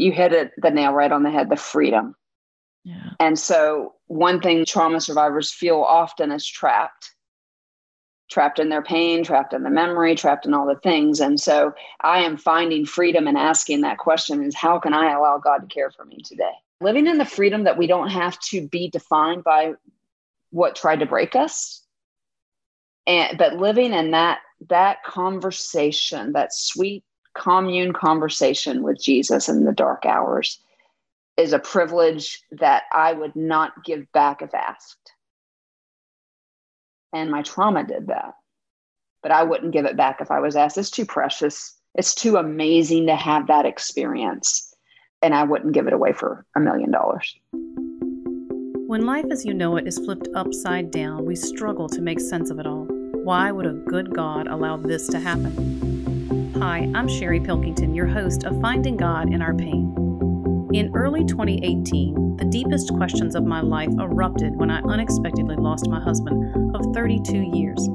you hit it the nail right on the head the freedom. Yeah. And so, one thing trauma survivors feel often is trapped trapped in their pain, trapped in the memory, trapped in all the things. And so I am finding freedom and asking that question is how can I allow God to care for me today? Living in the freedom that we don't have to be defined by what tried to break us. And but living in that that conversation, that sweet commune conversation with Jesus in the dark hours is a privilege that I would not give back if asked. And my trauma did that. But I wouldn't give it back if I was asked. It's too precious. It's too amazing to have that experience. And I wouldn't give it away for a million dollars. When life as you know it is flipped upside down, we struggle to make sense of it all. Why would a good God allow this to happen? Hi, I'm Sherry Pilkington, your host of Finding God in Our Pain. In early 2018, the deepest questions of my life erupted when I unexpectedly lost my husband of 32 years.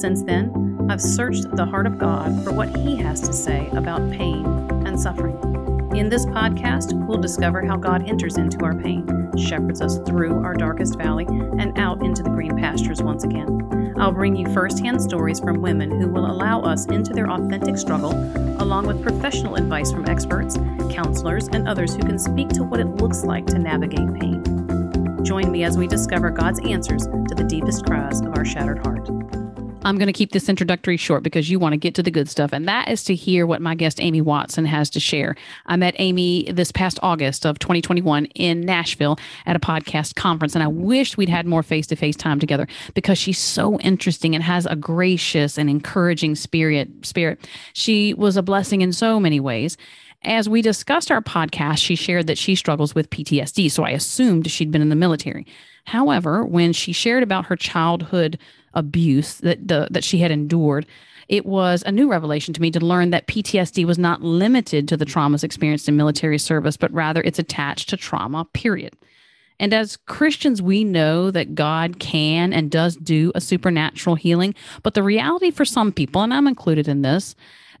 Since then, I've searched the heart of God for what He has to say about pain and suffering. In this podcast, we'll discover how God enters into our pain, shepherds us through our darkest valley, and out into the green pastures once again. I'll bring you firsthand stories from women who will allow us into their authentic struggle, along with professional advice from experts counselors, and others who can speak to what it looks like to navigate pain. Join me as we discover God's answers to the deepest cries of our shattered heart. I'm going to keep this introductory short because you want to get to the good stuff, and that is to hear what my guest Amy Watson has to share. I met Amy this past August of 2021 in Nashville at a podcast conference, and I wish we'd had more face to face time together because she's so interesting and has a gracious and encouraging spirit. Spirit, she was a blessing in so many ways. As we discussed our podcast, she shared that she struggles with PTSD, so I assumed she'd been in the military. However, when she shared about her childhood abuse that the, that she had endured, it was a new revelation to me to learn that PTSD was not limited to the traumas experienced in military service, but rather it's attached to trauma, period. And as Christians, we know that God can and does do a supernatural healing. But the reality for some people, and I'm included in this,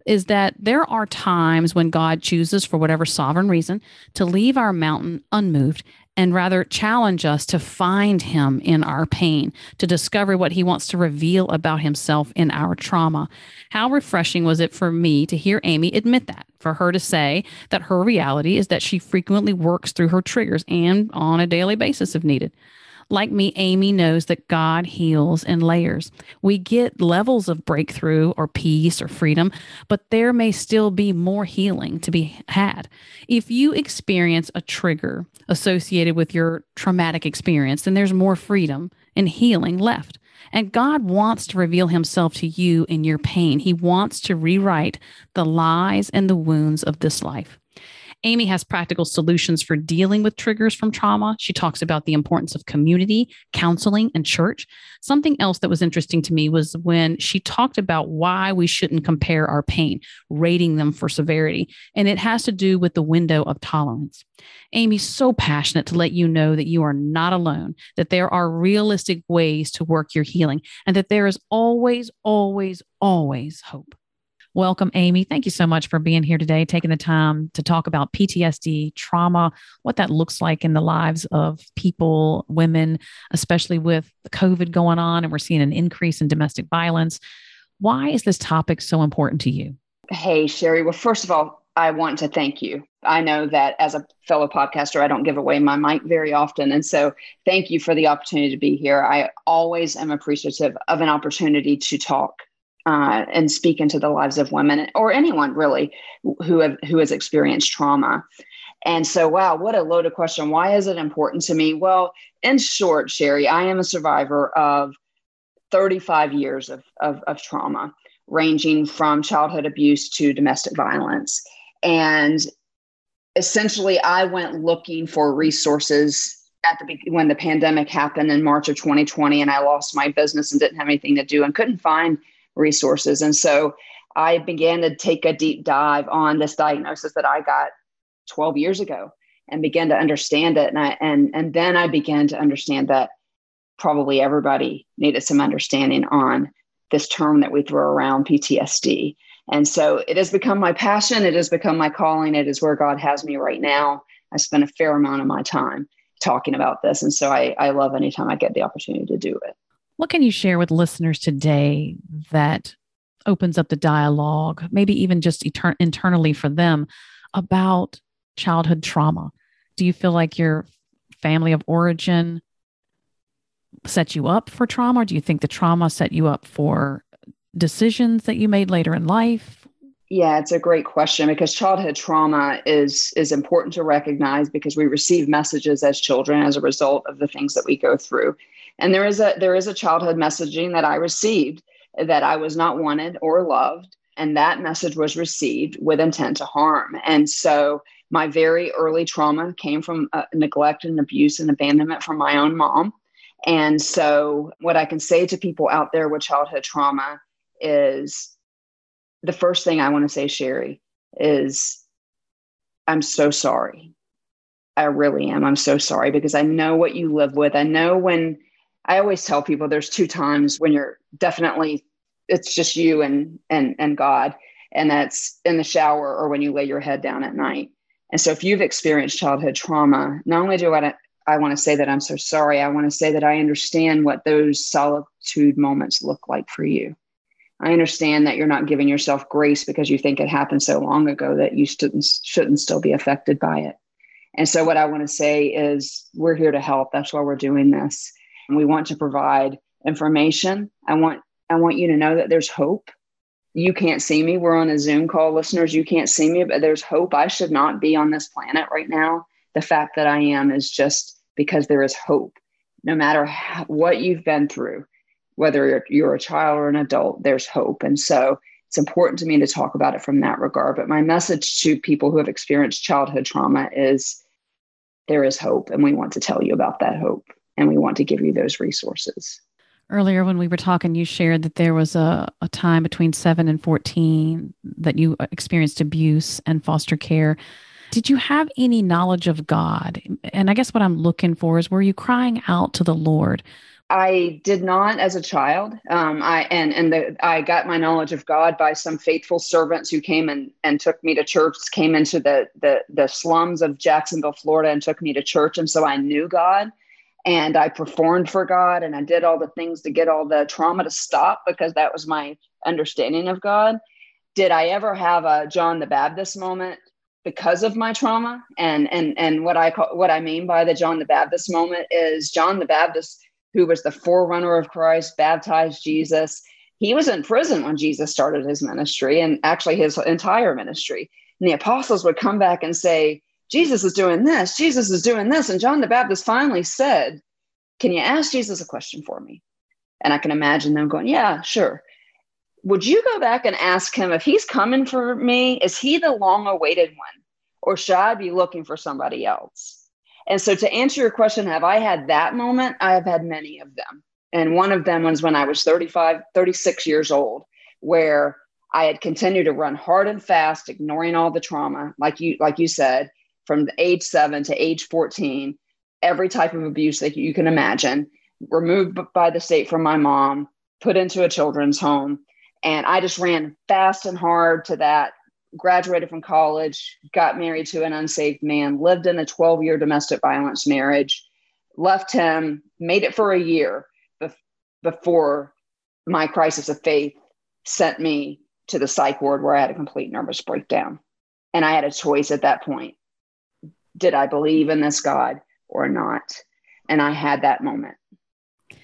is that there are times when God chooses, for whatever sovereign reason, to leave our mountain unmoved and rather challenge us to find Him in our pain, to discover what He wants to reveal about Himself in our trauma. How refreshing was it for me to hear Amy admit that, for her to say that her reality is that she frequently works through her triggers and on a daily basis if needed. Like me, Amy knows that God heals in layers. We get levels of breakthrough or peace or freedom, but there may still be more healing to be had. If you experience a trigger associated with your traumatic experience, then there's more freedom and healing left. And God wants to reveal himself to you in your pain. He wants to rewrite the lies and the wounds of this life. Amy has practical solutions for dealing with triggers from trauma. She talks about the importance of community, counseling, and church. Something else that was interesting to me was when she talked about why we shouldn't compare our pain, rating them for severity. And it has to do with the window of tolerance. Amy's so passionate to let you know that you are not alone, that there are realistic ways to work your healing, and that there is always, always, always hope. Welcome, Amy. Thank you so much for being here today, taking the time to talk about PTSD, trauma, what that looks like in the lives of people, women, especially with COVID going on, and we're seeing an increase in domestic violence. Why is this topic so important to you? Hey, Sherry. Well, first of all, I want to thank you. I know that as a fellow podcaster, I don't give away my mic very often. And so thank you for the opportunity to be here. I always am appreciative of an opportunity to talk uh, and speak into the lives of women or anyone really who have who has experienced trauma. And so, wow, what a loaded question. Why is it important to me? Well, in short, Sherry, I am a survivor of 35 years of, of, of trauma, ranging from childhood abuse to domestic violence. And essentially, I went looking for resources at the when the pandemic happened in March of 2020, and I lost my business and didn't have anything to do and couldn't find resources. And so I began to take a deep dive on this diagnosis that I got 12 years ago and began to understand it. And I, and, and then I began to understand that probably everybody needed some understanding on this term that we throw around PTSD. And so it has become my passion. It has become my calling. It is where God has me right now. I spend a fair amount of my time talking about this. And so I, I love anytime I get the opportunity to do it. What can you share with listeners today that opens up the dialogue, maybe even just etern- internally for them about childhood trauma? Do you feel like your family of origin set you up for trauma? Or do you think the trauma set you up for decisions that you made later in life? Yeah, it's a great question because childhood trauma is is important to recognize because we receive messages as children as a result of the things that we go through. And there is a there is a childhood messaging that I received that I was not wanted or loved and that message was received with intent to harm. And so my very early trauma came from uh, neglect and abuse and abandonment from my own mom. And so, what I can say to people out there with childhood trauma is the first thing I want to say, Sherry, is I'm so sorry. I really am. I'm so sorry because I know what you live with. I know when I always tell people there's two times when you're definitely it's just you and and and God and that's in the shower or when you lay your head down at night. And so if you've experienced childhood trauma, not only do I I want to say that I'm so sorry, I want to say that I understand what those solitude moments look like for you. I understand that you're not giving yourself grace because you think it happened so long ago that you shouldn't, shouldn't still be affected by it. And so, what I want to say is, we're here to help. That's why we're doing this. And we want to provide information. I want I want you to know that there's hope. You can't see me. We're on a Zoom call, listeners. You can't see me, but there's hope. I should not be on this planet right now. The fact that I am is just because there is hope. No matter how, what you've been through, whether you're, you're a child or an adult, there's hope. And so it's important to me to talk about it from that regard. But my message to people who have experienced childhood trauma is there is hope, and we want to tell you about that hope, and we want to give you those resources. Earlier, when we were talking, you shared that there was a, a time between seven and 14 that you experienced abuse and foster care. Did you have any knowledge of God? And I guess what I'm looking for is were you crying out to the Lord I did not as a child. Um, I and and the, I got my knowledge of God by some faithful servants who came and and took me to church. Came into the the the slums of Jacksonville, Florida, and took me to church. And so I knew God, and I performed for God, and I did all the things to get all the trauma to stop because that was my understanding of God. Did I ever have a John the Baptist moment? because of my trauma and and and what I call what I mean by the John the Baptist moment is John the Baptist who was the forerunner of Christ, baptized Jesus. He was in prison when Jesus started his ministry and actually his entire ministry. And the apostles would come back and say, Jesus is doing this, Jesus is doing this. And John the Baptist finally said, Can you ask Jesus a question for me? And I can imagine them going, Yeah, sure. Would you go back and ask him if he's coming for me? Is he the long awaited one? Or should I be looking for somebody else? And so, to answer your question, have I had that moment? I have had many of them. And one of them was when I was 35, 36 years old, where I had continued to run hard and fast, ignoring all the trauma, like you, like you said, from age seven to age 14, every type of abuse that you can imagine, removed by the state from my mom, put into a children's home. And I just ran fast and hard to that graduated from college, got married to an unsaved man, lived in a 12 year domestic violence marriage, left him, made it for a year before my crisis of faith sent me to the psych ward where I had a complete nervous breakdown. And I had a choice at that point. Did I believe in this God or not? And I had that moment.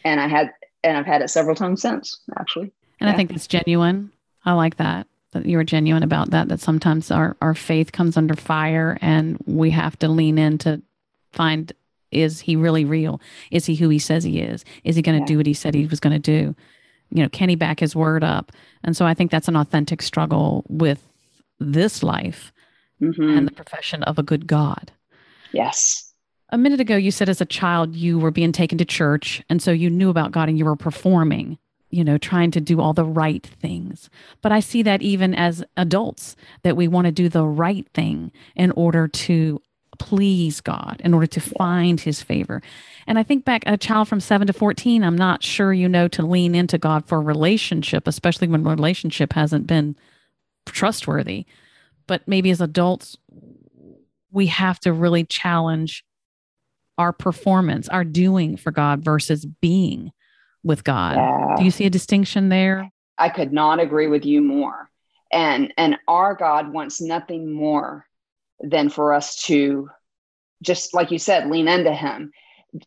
And I had, and I've had it several times since, actually. And yeah. I think that's genuine. I like that that you were genuine about that that sometimes our, our faith comes under fire and we have to lean in to find is he really real is he who he says he is is he going to yeah. do what he said he was going to do you know can he back his word up and so i think that's an authentic struggle with this life mm-hmm. and the profession of a good god yes a minute ago you said as a child you were being taken to church and so you knew about god and you were performing you know, trying to do all the right things. But I see that even as adults, that we want to do the right thing in order to please God, in order to find his favor. And I think back a child from 7 to 14, I'm not sure you know to lean into God for a relationship, especially when relationship hasn't been trustworthy. But maybe as adults, we have to really challenge our performance, our doing for God versus being with God. Yeah. Do you see a distinction there? I could not agree with you more. And and our God wants nothing more than for us to just like you said lean into him.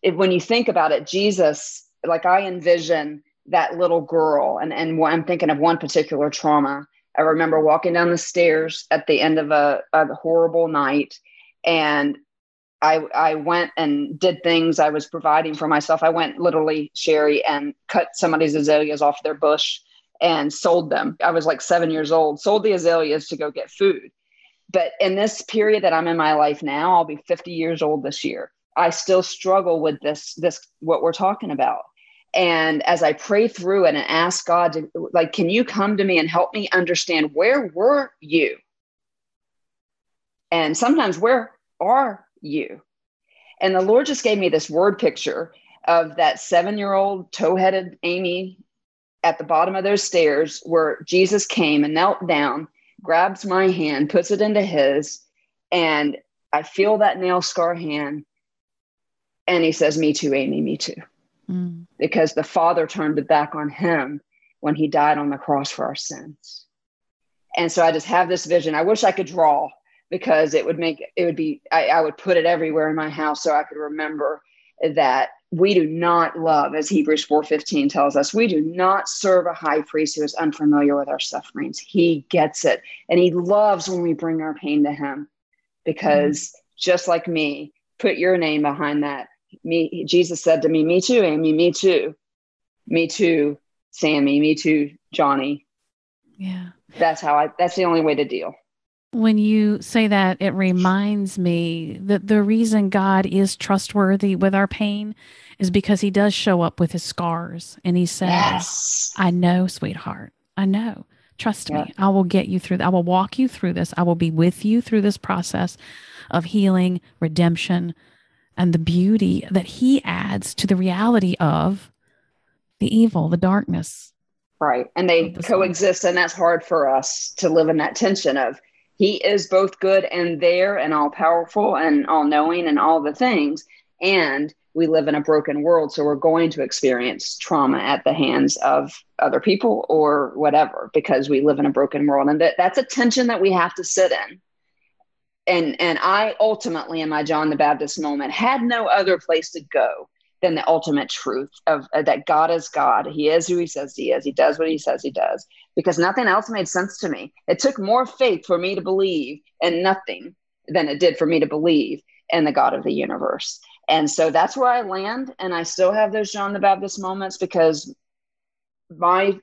If, when you think about it, Jesus, like I envision that little girl and and I'm thinking of one particular trauma. I remember walking down the stairs at the end of a, a horrible night and I, I went and did things I was providing for myself. I went literally, Sherry, and cut somebody's azaleas off their bush and sold them. I was like seven years old, sold the azaleas to go get food. But in this period that I'm in my life now, I'll be 50 years old this year. I still struggle with this, this, what we're talking about. And as I pray through it and ask God to, like, can you come to me and help me understand where were you? And sometimes where are you? And the Lord just gave me this word picture of that seven year old toe headed Amy at the bottom of those stairs where Jesus came and knelt down, grabs my hand, puts it into his, and I feel that nail scar hand. And he says, Me too, Amy, me too. Mm. Because the Father turned it back on him when he died on the cross for our sins. And so I just have this vision. I wish I could draw because it would make it would be I, I would put it everywhere in my house so I could remember that we do not love as hebrews 4.15 tells us we do not serve a high priest who is unfamiliar with our sufferings. He gets it. And he loves when we bring our pain to him because mm. just like me put your name behind that. Me jesus said to me me too amy me too. Me too sammy me too johnny. Yeah. That's how i that's the only way to deal when you say that, it reminds me that the reason God is trustworthy with our pain is because he does show up with his scars and he says, yes. I know, sweetheart. I know. Trust me. I will get you through. I will walk you through this. I will be with you through this process of healing, redemption, and the beauty that he adds to the reality of the evil, the darkness. Right. And they coexist. And that's hard for us to live in that tension of he is both good and there and all powerful and all knowing and all the things. And we live in a broken world. So we're going to experience trauma at the hands of other people or whatever because we live in a broken world. And that, that's a tension that we have to sit in. And, and I ultimately, in my John the Baptist moment, had no other place to go than the ultimate truth of uh, that God is God. He is who he says he is. He does what he says he does because nothing else made sense to me. It took more faith for me to believe in nothing than it did for me to believe in the God of the universe. And so that's where I land. And I still have those John the Baptist moments because my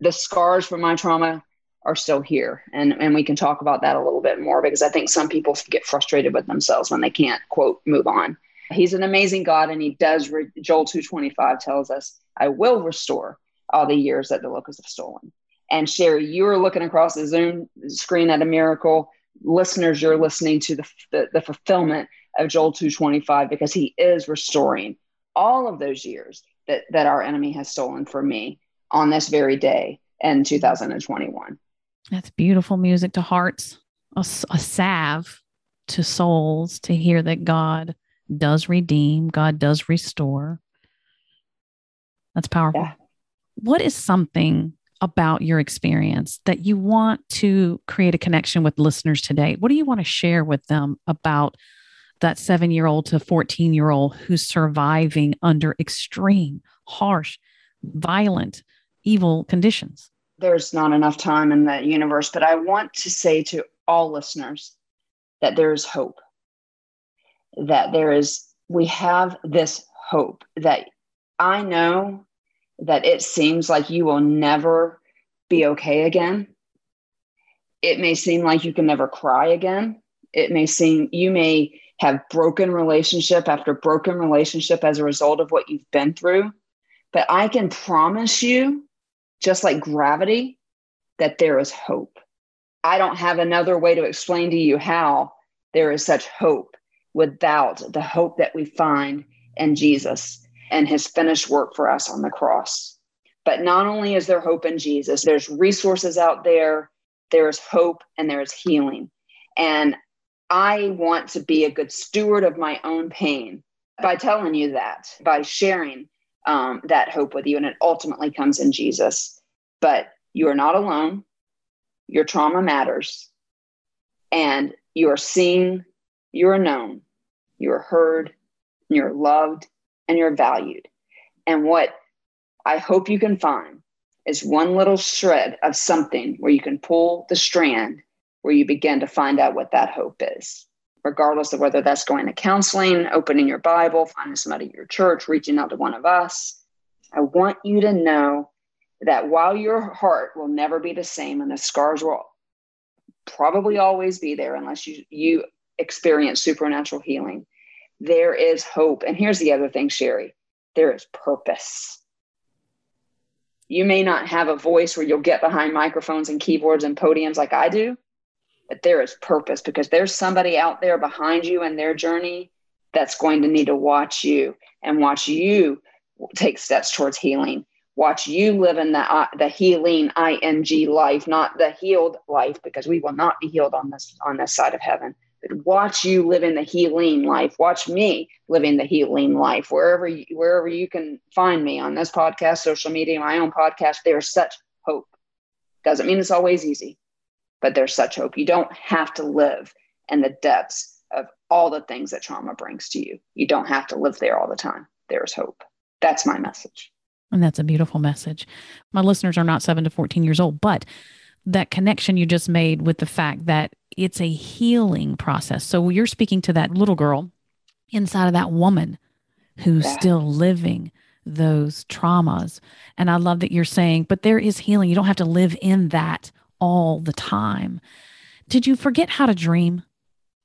the scars from my trauma are still here. And and we can talk about that a little bit more because I think some people get frustrated with themselves when they can't quote move on. He's an amazing God, and He does. Re- Joel two twenty five tells us, "I will restore all the years that the locusts have stolen." And Sherry, you are looking across the Zoom screen at a miracle. Listeners, you're listening to the, the, the fulfillment of Joel two twenty five because He is restoring all of those years that that our enemy has stolen from me on this very day in 2021. That's beautiful music to hearts, a, a salve to souls to hear that God does redeem, God does restore. That's powerful. Yeah. What is something about your experience that you want to create a connection with listeners today? What do you want to share with them about that seven year old to 14 year old who's surviving under extreme, harsh, violent, evil conditions? There's not enough time in the universe, but I want to say to all listeners that there is hope that there is, we have this hope that I know that it seems like you will never be okay again. It may seem like you can never cry again. It may seem you may have broken relationship after broken relationship as a result of what you've been through. But I can promise you, just like gravity, that there is hope. I don't have another way to explain to you how there is such hope without the hope that we find in Jesus and his finished work for us on the cross. But not only is there hope in Jesus, there's resources out there there is hope and there is healing. And I want to be a good steward of my own pain by telling you that, by sharing um, that hope with you. And it ultimately comes in Jesus. But you are not alone. Your trauma matters. And you are seen, you are known, you are heard, you're loved, and you're valued. And what I hope you can find is one little shred of something where you can pull the strand where you begin to find out what that hope is, regardless of whether that's going to counseling, opening your Bible, finding somebody at your church, reaching out to one of us. I want you to know that while your heart will never be the same and the scars will probably always be there unless you, you experience supernatural healing, there is hope. And here's the other thing, Sherry there is purpose. You may not have a voice where you'll get behind microphones and keyboards and podiums like I do, but there is purpose because there's somebody out there behind you and their journey that's going to need to watch you and watch you take steps towards healing. Watch you live in the uh, the healing ing life, not the healed life, because we will not be healed on this on this side of heaven. Watch you live in the healing life. Watch me living the healing life wherever you, wherever you can find me on this podcast, social media, my own podcast. There's such hope. Doesn't mean it's always easy, but there's such hope. You don't have to live in the depths of all the things that trauma brings to you. You don't have to live there all the time. There's hope. That's my message. And that's a beautiful message. My listeners are not seven to 14 years old, but that connection you just made with the fact that it's a healing process. So you're speaking to that little girl inside of that woman who's yeah. still living those traumas. And I love that you're saying, but there is healing. You don't have to live in that all the time. Did you forget how to dream?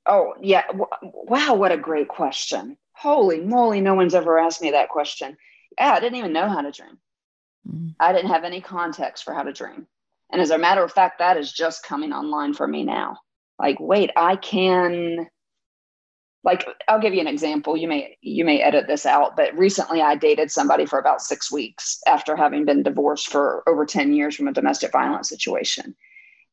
Oh, yeah. Wow, what a great question. Holy moly, no one's ever asked me that question. Yeah, I didn't even know how to dream. Mm. I didn't have any context for how to dream. And as a matter of fact, that is just coming online for me now. Like, wait, I can like I'll give you an example. You may you may edit this out, but recently I dated somebody for about 6 weeks after having been divorced for over 10 years from a domestic violence situation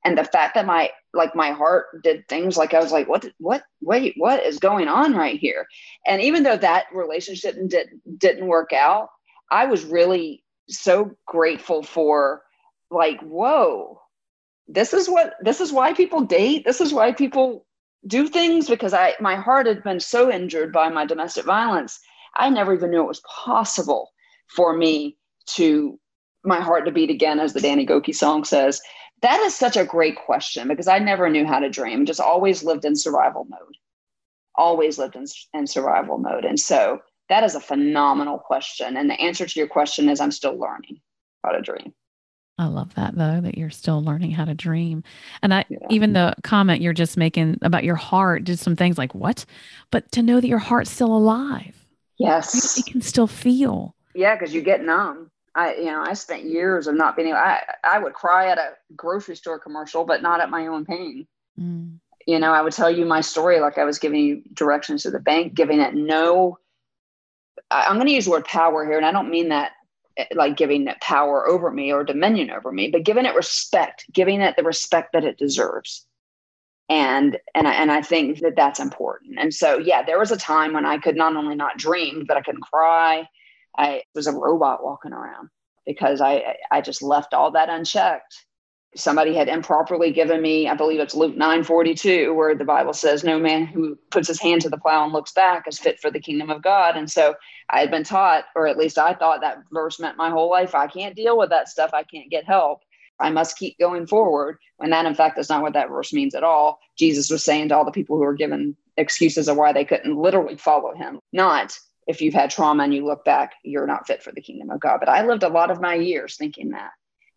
and the fact that my like my heart did things like i was like what what wait what is going on right here and even though that relationship didn't didn't work out i was really so grateful for like whoa this is what this is why people date this is why people do things because i my heart had been so injured by my domestic violence i never even knew it was possible for me to my heart to beat again as the danny gokey song says that is such a great question because I never knew how to dream, just always lived in survival mode. Always lived in, in survival mode. And so that is a phenomenal question. And the answer to your question is I'm still learning how to dream. I love that though, that you're still learning how to dream. And I, yeah. even the comment you're just making about your heart, did some things like what? But to know that your heart's still alive. Yes. It can still feel. Yeah, because you get numb. I, you know, I spent years of not being able, I, I would cry at a grocery store commercial, but not at my own pain. Mm. You know, I would tell you my story like I was giving you directions to the bank, giving it no, I, I'm going to use the word power here. And I don't mean that like giving it power over me or dominion over me, but giving it respect, giving it the respect that it deserves. And, and I, and I think that that's important. And so, yeah, there was a time when I could not only not dream, but I couldn't cry I was a robot walking around because I I just left all that unchecked. Somebody had improperly given me, I believe it's Luke 9:42, where the Bible says, No man who puts his hand to the plow and looks back is fit for the kingdom of God. And so I had been taught, or at least I thought that verse meant my whole life. I can't deal with that stuff. I can't get help. I must keep going forward. When that, in fact, is not what that verse means at all. Jesus was saying to all the people who were given excuses of why they couldn't literally follow him, not if you've had trauma and you look back, you're not fit for the kingdom of God. But I lived a lot of my years thinking that.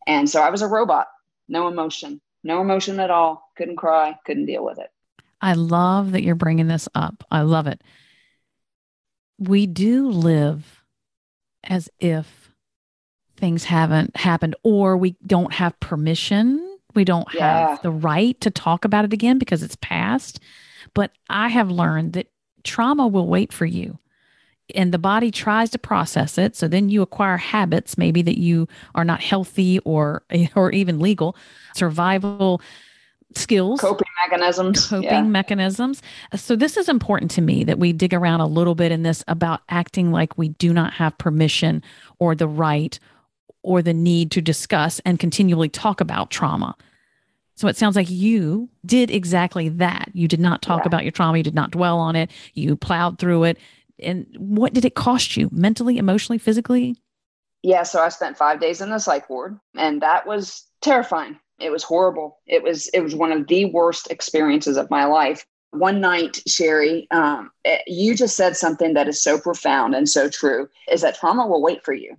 And so I was a robot, no emotion, no emotion at all. Couldn't cry, couldn't deal with it. I love that you're bringing this up. I love it. We do live as if things haven't happened or we don't have permission. We don't yeah. have the right to talk about it again because it's past. But I have learned that trauma will wait for you and the body tries to process it. So then you acquire habits, maybe that you are not healthy or or even legal, survival skills, coping mechanisms, coping yeah. mechanisms. So this is important to me that we dig around a little bit in this about acting like we do not have permission or the right or the need to discuss and continually talk about trauma. So it sounds like you did exactly that. You did not talk yeah. about your trauma, you did not dwell on it, you plowed through it. And what did it cost you mentally, emotionally, physically? Yeah, so I spent 5 days in the psych ward and that was terrifying. It was horrible. It was it was one of the worst experiences of my life. One night, Sherry, um, it, you just said something that is so profound and so true: is that trauma will wait for you.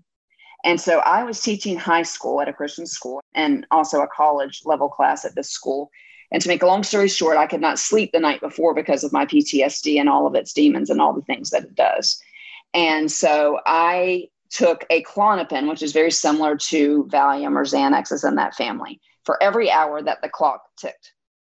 And so I was teaching high school at a Christian school and also a college level class at this school. And to make a long story short, I could not sleep the night before because of my PTSD and all of its demons and all the things that it does. And so I took a Klonopin, which is very similar to Valium or Xanax, is in that family, for every hour that the clock ticked.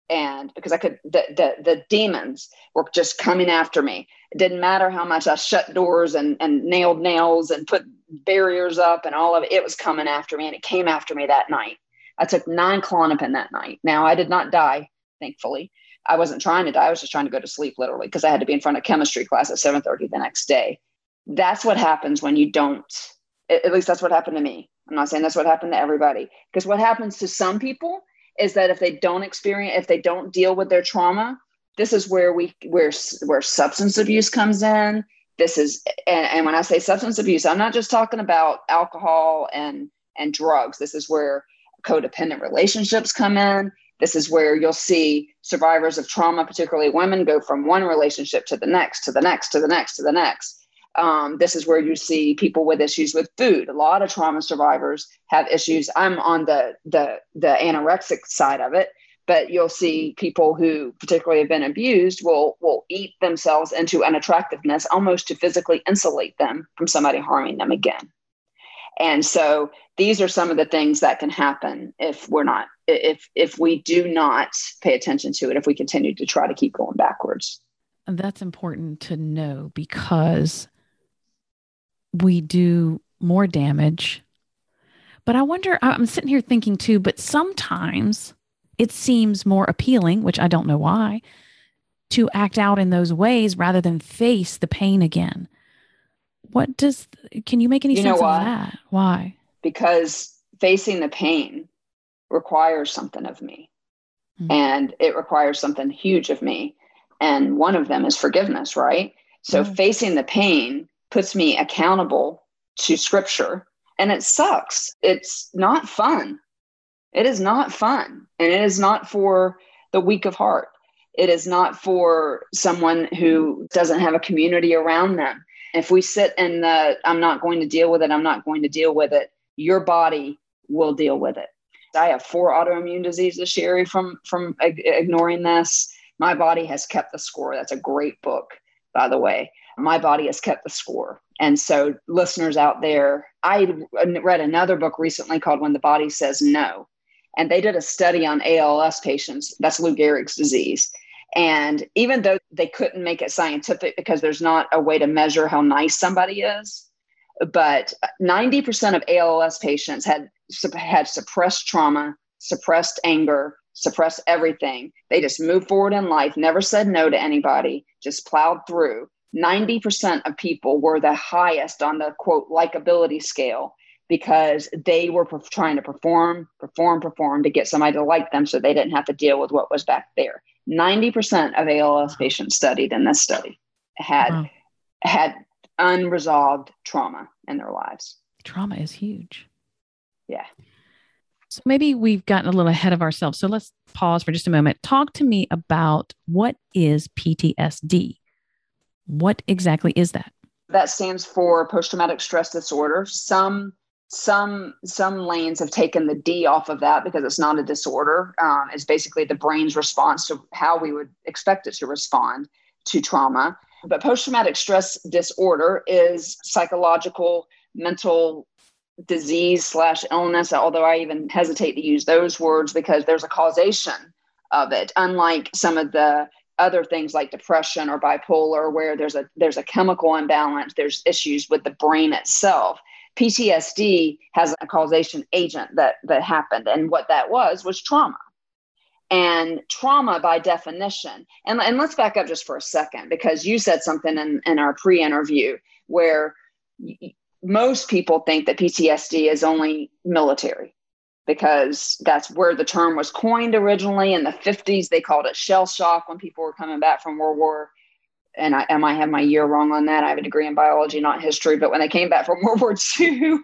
And because I could, the, the, the demons were just coming after me. It didn't matter how much I shut doors and, and nailed nails and put barriers up and all of it. It was coming after me and it came after me that night. I took nine Klonopin that night. Now I did not die, thankfully. I wasn't trying to die. I was just trying to go to sleep literally because I had to be in front of chemistry class at 7:30 the next day. That's what happens when you don't at least that's what happened to me. I'm not saying that's what happened to everybody because what happens to some people is that if they don't experience if they don't deal with their trauma, this is where we where where substance abuse comes in this is and, and when i say substance abuse i'm not just talking about alcohol and and drugs this is where codependent relationships come in. This is where you'll see survivors of trauma particularly women go from one relationship to the next to the next to the next to the next. Um, this is where you see people with issues with food. A lot of trauma survivors have issues. I'm on the the the anorexic side of it but you'll see people who particularly have been abused will will eat themselves into unattractiveness almost to physically insulate them from somebody harming them again. And so these are some of the things that can happen if we're not if if we do not pay attention to it if we continue to try to keep going backwards and that's important to know because we do more damage but i wonder i'm sitting here thinking too but sometimes it seems more appealing, which I don't know why, to act out in those ways rather than face the pain again. What does, can you make any you sense of that? Why? Because facing the pain requires something of me. Mm-hmm. And it requires something huge of me. And one of them is forgiveness, right? So mm-hmm. facing the pain puts me accountable to scripture. And it sucks. It's not fun. It is not fun and it is not for the weak of heart. It is not for someone who doesn't have a community around them. If we sit in the, I'm not going to deal with it, I'm not going to deal with it, your body will deal with it. I have four autoimmune diseases, Sherry, from, from ignoring this. My body has kept the score. That's a great book, by the way. My body has kept the score. And so, listeners out there, I read another book recently called When the Body Says No and they did a study on ALS patients. That's Lou Gehrig's disease. And even though they couldn't make it scientific because there's not a way to measure how nice somebody is, but 90% of ALS patients had had suppressed trauma, suppressed anger, suppressed everything. They just moved forward in life, never said no to anybody, just plowed through. 90% of people were the highest on the quote likability scale because they were trying to perform, perform, perform to get somebody to like them so they didn't have to deal with what was back there. 90% of ALS patients studied in this study had wow. had unresolved trauma in their lives. Trauma is huge. Yeah. So maybe we've gotten a little ahead of ourselves. So let's pause for just a moment. Talk to me about what is PTSD? What exactly is that? That stands for post traumatic stress disorder. Some some some lanes have taken the D off of that because it's not a disorder. Um, it's basically the brain's response to how we would expect it to respond to trauma. But post traumatic stress disorder is psychological, mental disease slash illness. Although I even hesitate to use those words because there's a causation of it. Unlike some of the other things like depression or bipolar where there's a there's a chemical imbalance there's issues with the brain itself ptsd has a causation agent that that happened and what that was was trauma and trauma by definition and, and let's back up just for a second because you said something in, in our pre-interview where most people think that ptsd is only military because that's where the term was coined originally in the 50s they called it shell shock when people were coming back from world war and I, I might have my year wrong on that. I have a degree in biology, not history. But when they came back from World War II,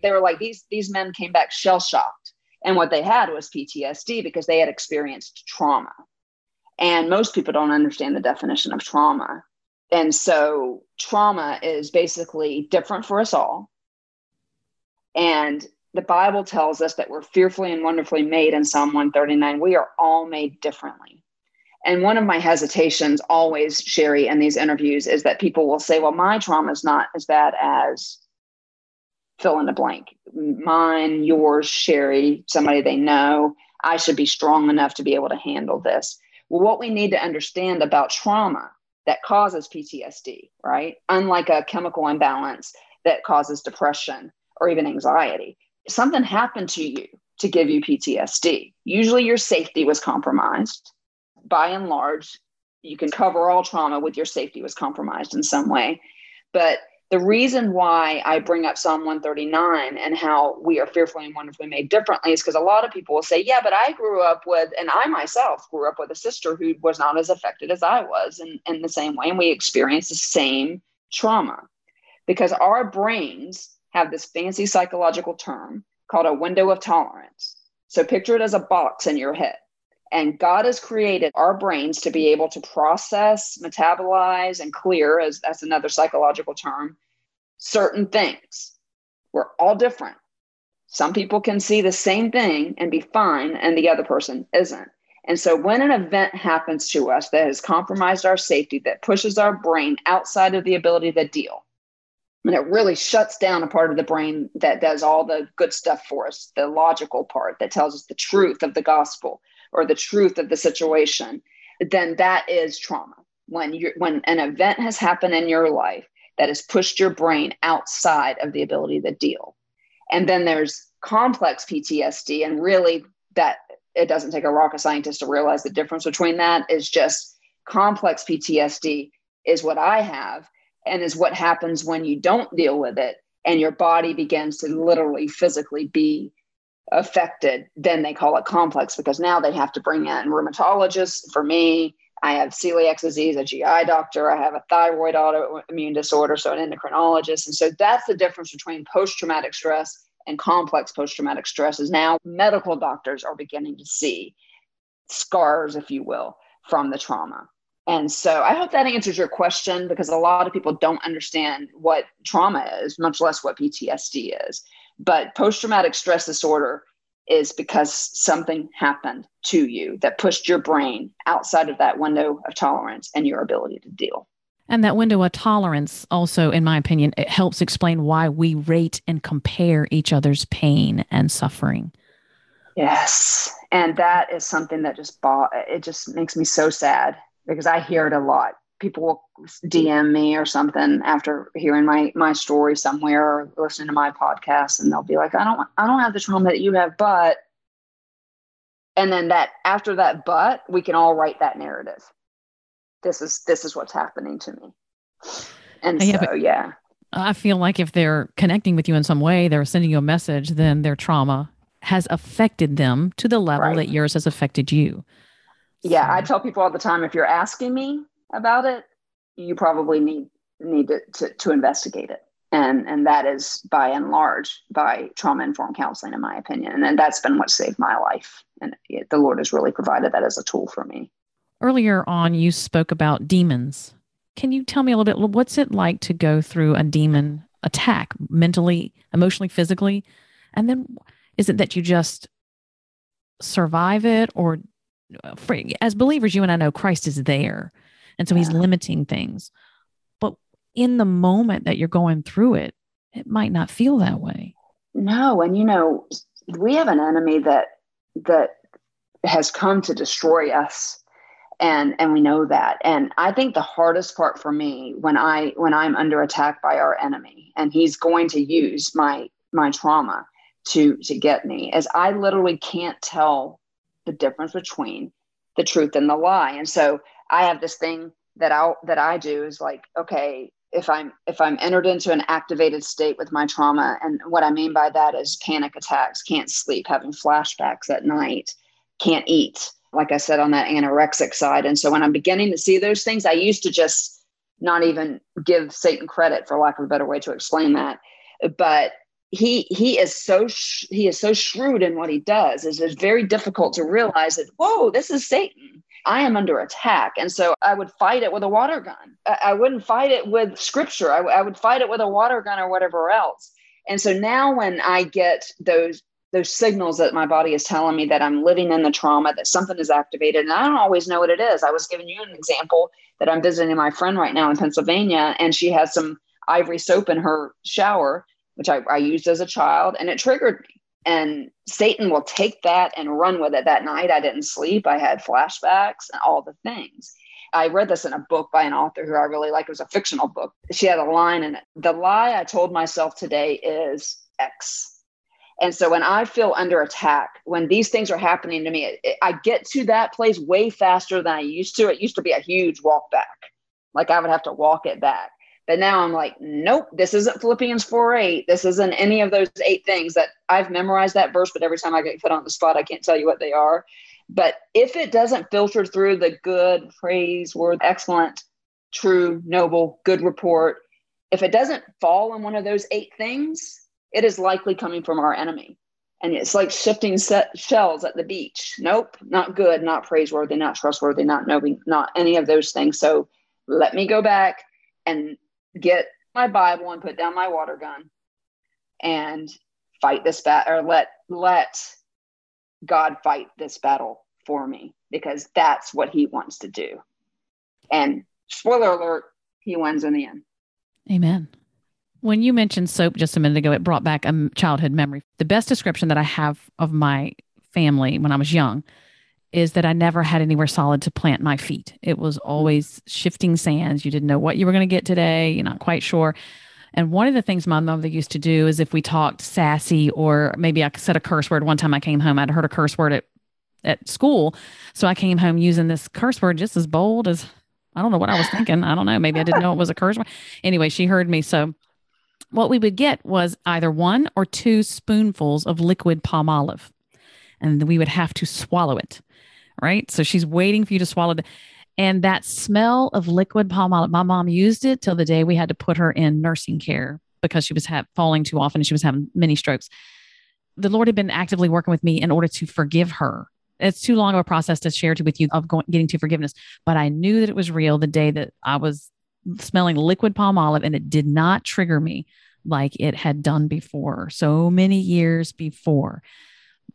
they were like, these, these men came back shell shocked and what they had was PTSD because they had experienced trauma. And most people don't understand the definition of trauma. And so trauma is basically different for us all. And the Bible tells us that we're fearfully and wonderfully made in Psalm 139. We are all made differently. And one of my hesitations always, Sherry, in these interviews is that people will say, well, my trauma is not as bad as fill in the blank. Mine, yours, Sherry, somebody they know. I should be strong enough to be able to handle this. Well, what we need to understand about trauma that causes PTSD, right? Unlike a chemical imbalance that causes depression or even anxiety, something happened to you to give you PTSD. Usually your safety was compromised. By and large, you can cover all trauma with your safety was compromised in some way. But the reason why I bring up Psalm 139 and how we are fearfully and wonderfully made differently is because a lot of people will say, Yeah, but I grew up with, and I myself grew up with a sister who was not as affected as I was in, in the same way. And we experienced the same trauma because our brains have this fancy psychological term called a window of tolerance. So picture it as a box in your head. And God has created our brains to be able to process, metabolize, and clear, as that's another psychological term, certain things. We're all different. Some people can see the same thing and be fine, and the other person isn't. And so, when an event happens to us that has compromised our safety, that pushes our brain outside of the ability to deal, and it really shuts down a part of the brain that does all the good stuff for us, the logical part that tells us the truth of the gospel, or the truth of the situation, then that is trauma. When you when an event has happened in your life that has pushed your brain outside of the ability to deal. And then there's complex PTSD, and really that it doesn't take a rocket scientist to realize the difference between that is just complex PTSD is what I have and is what happens when you don't deal with it and your body begins to literally physically be affected, then they call it complex because now they have to bring in rheumatologists. For me, I have celiac disease, a GI doctor. I have a thyroid autoimmune disorder, so an endocrinologist. And so that's the difference between post traumatic stress and complex post traumatic stress is now medical doctors are beginning to see scars, if you will, from the trauma. And so I hope that answers your question because a lot of people don't understand what trauma is, much less what PTSD is. But post traumatic stress disorder is because something happened to you that pushed your brain outside of that window of tolerance and your ability to deal. And that window of tolerance also, in my opinion, it helps explain why we rate and compare each other's pain and suffering. Yes. And that is something that just bought, it just makes me so sad because I hear it a lot people will DM me or something after hearing my my story somewhere or listening to my podcast, and they'll be like, "I don't, I don't have the trauma that you have, but," and then that after that, but we can all write that narrative. This is this is what's happening to me, and yeah, so yeah. I feel like if they're connecting with you in some way, they're sending you a message, then their trauma has affected them to the level right. that yours has affected you. Yeah. I tell people all the time if you're asking me, about it, you probably need need to, to, to investigate it. And and that is by and large by trauma informed counseling, in my opinion. And, that's been what saved my life. And it, the Lord has really provided that as a tool for me. Earlier on, you spoke about demons. Can you tell me a little bit what's it like to go through a demon attack mentally, emotionally, physically? And then is it that you just survive it or uh, as believers, you and I know Christ is there. And so yeah. he's limiting things. But in the moment that you're going through it, it might not feel that way. No, and you know, we have an enemy that that has come to destroy us. and and we know that and i think the hardest part for me when i when i'm under attack by our enemy and he's going to use my my trauma to to get me is i literally can't tell the difference between the truth and the lie and so i have this thing that i that i do is like okay if i'm if i'm entered into an activated state with my trauma and what i mean by that is panic attacks can't sleep having flashbacks at night can't eat like I said, on that anorexic side. And so when I'm beginning to see those things, I used to just not even give Satan credit, for lack of a better way to explain that. But he he is so sh- he is so shrewd in what he does. is it's very difficult to realize that whoa, this is Satan. I am under attack, and so I would fight it with a water gun. I, wouldn't fight it with scripture. I, I would fight it with a water gun or whatever else. And so now when I get those those signals that my body is telling me that I'm living in the trauma, that something is activated. And I don't always know what it is. I was giving you an example that I'm visiting my friend right now in Pennsylvania, and she has some ivory soap in her shower, which I, I used as a child, and it triggered me. And Satan will take that and run with it. That night, I didn't sleep. I had flashbacks and all the things. I read this in a book by an author who I really like. It was a fictional book. She had a line in it. The lie I told myself today is X and so when I feel under attack, when these things are happening to me, it, it, I get to that place way faster than I used to. It used to be a huge walk back. Like I would have to walk it back. But now I'm like, nope, this isn't Philippians 4 8. This isn't any of those eight things that I've memorized that verse, but every time I get put on the spot, I can't tell you what they are. But if it doesn't filter through the good, praise, word, excellent, true, noble, good report, if it doesn't fall in one of those eight things, it is likely coming from our enemy. And it's like shifting shells at the beach. Nope, not good, not praiseworthy, not trustworthy, not knowing, not any of those things. So let me go back and get my Bible and put down my water gun and fight this battle or let let God fight this battle for me because that's what he wants to do. And spoiler alert, he wins in the end. Amen. When you mentioned soap just a minute ago, it brought back a childhood memory. The best description that I have of my family when I was young is that I never had anywhere solid to plant my feet. It was hmm. always shifting sands. You didn't know what you were going to get today. You're not quite sure. And one of the things my mother used to do is if we talked sassy or maybe I said a curse word. One time I came home, I'd heard a curse word at, at school. So I came home using this curse word just as bold as I don't know what I was thinking. I don't know. Maybe I didn't know it was a curse word. Anyway, she heard me. So what we would get was either one or two spoonfuls of liquid Palmolive, and we would have to swallow it. Right. So she's waiting for you to swallow. And that smell of liquid Palmolive, my mom used it till the day we had to put her in nursing care because she was ha- falling too often and she was having many strokes. The Lord had been actively working with me in order to forgive her. It's too long of a process to share to with you of going, getting to forgiveness, but I knew that it was real the day that I was smelling liquid Palmolive and it did not trigger me like it had done before, so many years before.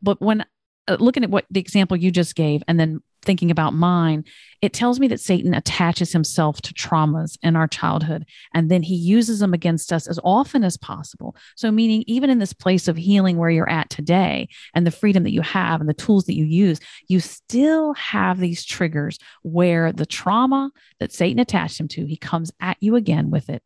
But when Uh, looking at what the example you just gave and then thinking about mine, it tells me that Satan attaches himself to traumas in our childhood and then he uses them against us as often as possible. So, meaning, even in this place of healing where you're at today and the freedom that you have and the tools that you use, you still have these triggers where the trauma that Satan attached him to, he comes at you again with it.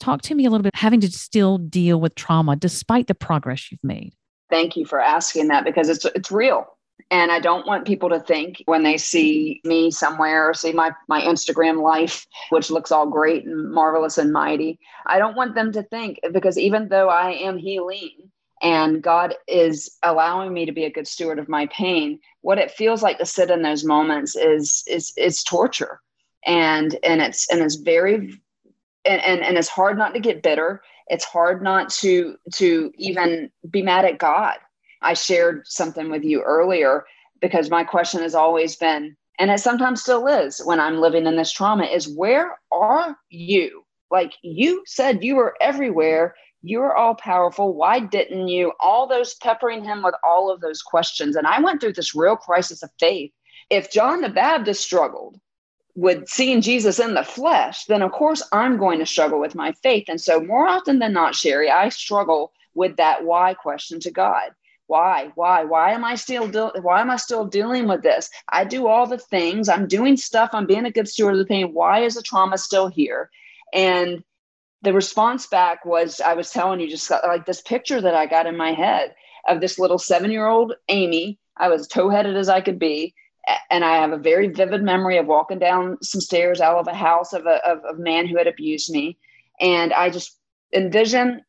Talk to me a little bit, having to still deal with trauma despite the progress you've made. Thank you for asking that because it's it's real. And I don't want people to think when they see me somewhere or see my, my Instagram life, which looks all great and marvelous and mighty. I don't want them to think because even though I am healing and God is allowing me to be a good steward of my pain, what it feels like to sit in those moments is is is torture. And and it's and it's very and, and, and it's hard not to get bitter. It's hard not to to even be mad at God I shared something with you earlier because my question has always been, and it sometimes still is when I'm living in this trauma, is where are you? Like you said, you were everywhere. You are all powerful. Why didn't you? All those peppering him with all of those questions. And I went through this real crisis of faith. If John the Baptist struggled with seeing Jesus in the flesh, then of course I'm going to struggle with my faith. And so, more often than not, Sherry, I struggle with that why question to God. Why why why am i still de- why am i still dealing with this? I do all the things. I'm doing stuff. I'm being a good steward of the pain. Why is the trauma still here? And the response back was i was telling you just like this picture that i got in my head of this little seven year old amy. I was tow-headed as i could be and i have a very vivid memory of walking down some stairs out of a house of a, of a man who had abused me and i just envision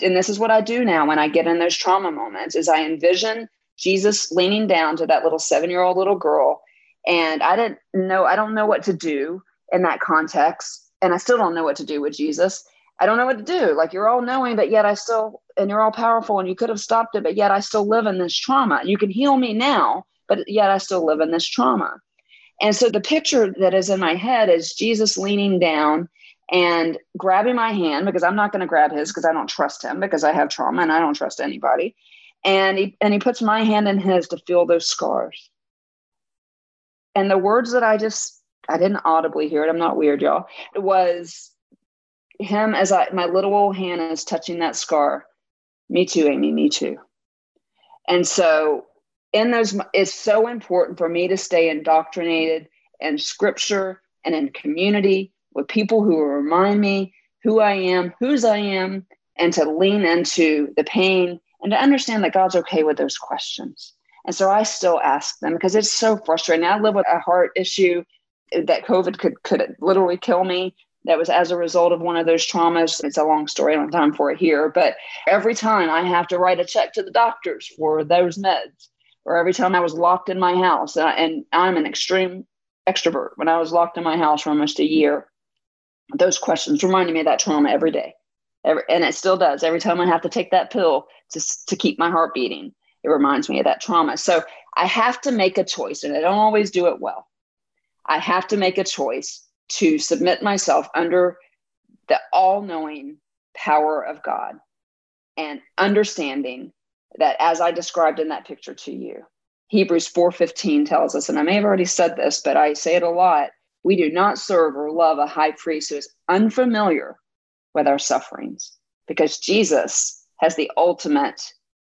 and this is what I do now when I get in those trauma moments is I envision Jesus leaning down to that little 7-year-old little girl and I didn't know I don't know what to do in that context and I still don't know what to do with Jesus. I don't know what to do. Like you're all knowing but yet I still and you're all powerful and you could have stopped it but yet I still live in this trauma. You can heal me now but yet I still live in this trauma. And so the picture that is in my head is Jesus leaning down and grabbing my hand because I'm not going to grab his because I don't trust him because I have trauma and I don't trust anybody. And he and he puts my hand in his to feel those scars. And the words that I just I didn't audibly hear it. I'm not weird, y'all. It was him as I my little old hand is touching that scar. Me too, Amy, me too. And so in those it's so important for me to stay indoctrinated in scripture and in community with people who remind me who I am, whose I am, and to lean into the pain and to understand that God's okay with those questions. And so I still ask them because it's so frustrating. I live with a heart issue that COVID could could literally kill me. That was as a result of one of those traumas. It's a long story. I don't have time for it here. But every time I have to write a check to the doctors for those meds, or every time I was locked in my house, and, I, and I'm an extreme extrovert. When I was locked in my house for almost a year, those questions reminded me of that trauma every day. Every, and it still does. Every time I have to take that pill to, to keep my heart beating, it reminds me of that trauma. So I have to make a choice, and I don't always do it well. I have to make a choice to submit myself under the all knowing power of God and understanding that as I described in that picture to you, Hebrews 4:15 tells us and I may have already said this but I say it a lot we do not serve or love a high priest who is unfamiliar with our sufferings because Jesus has the ultimate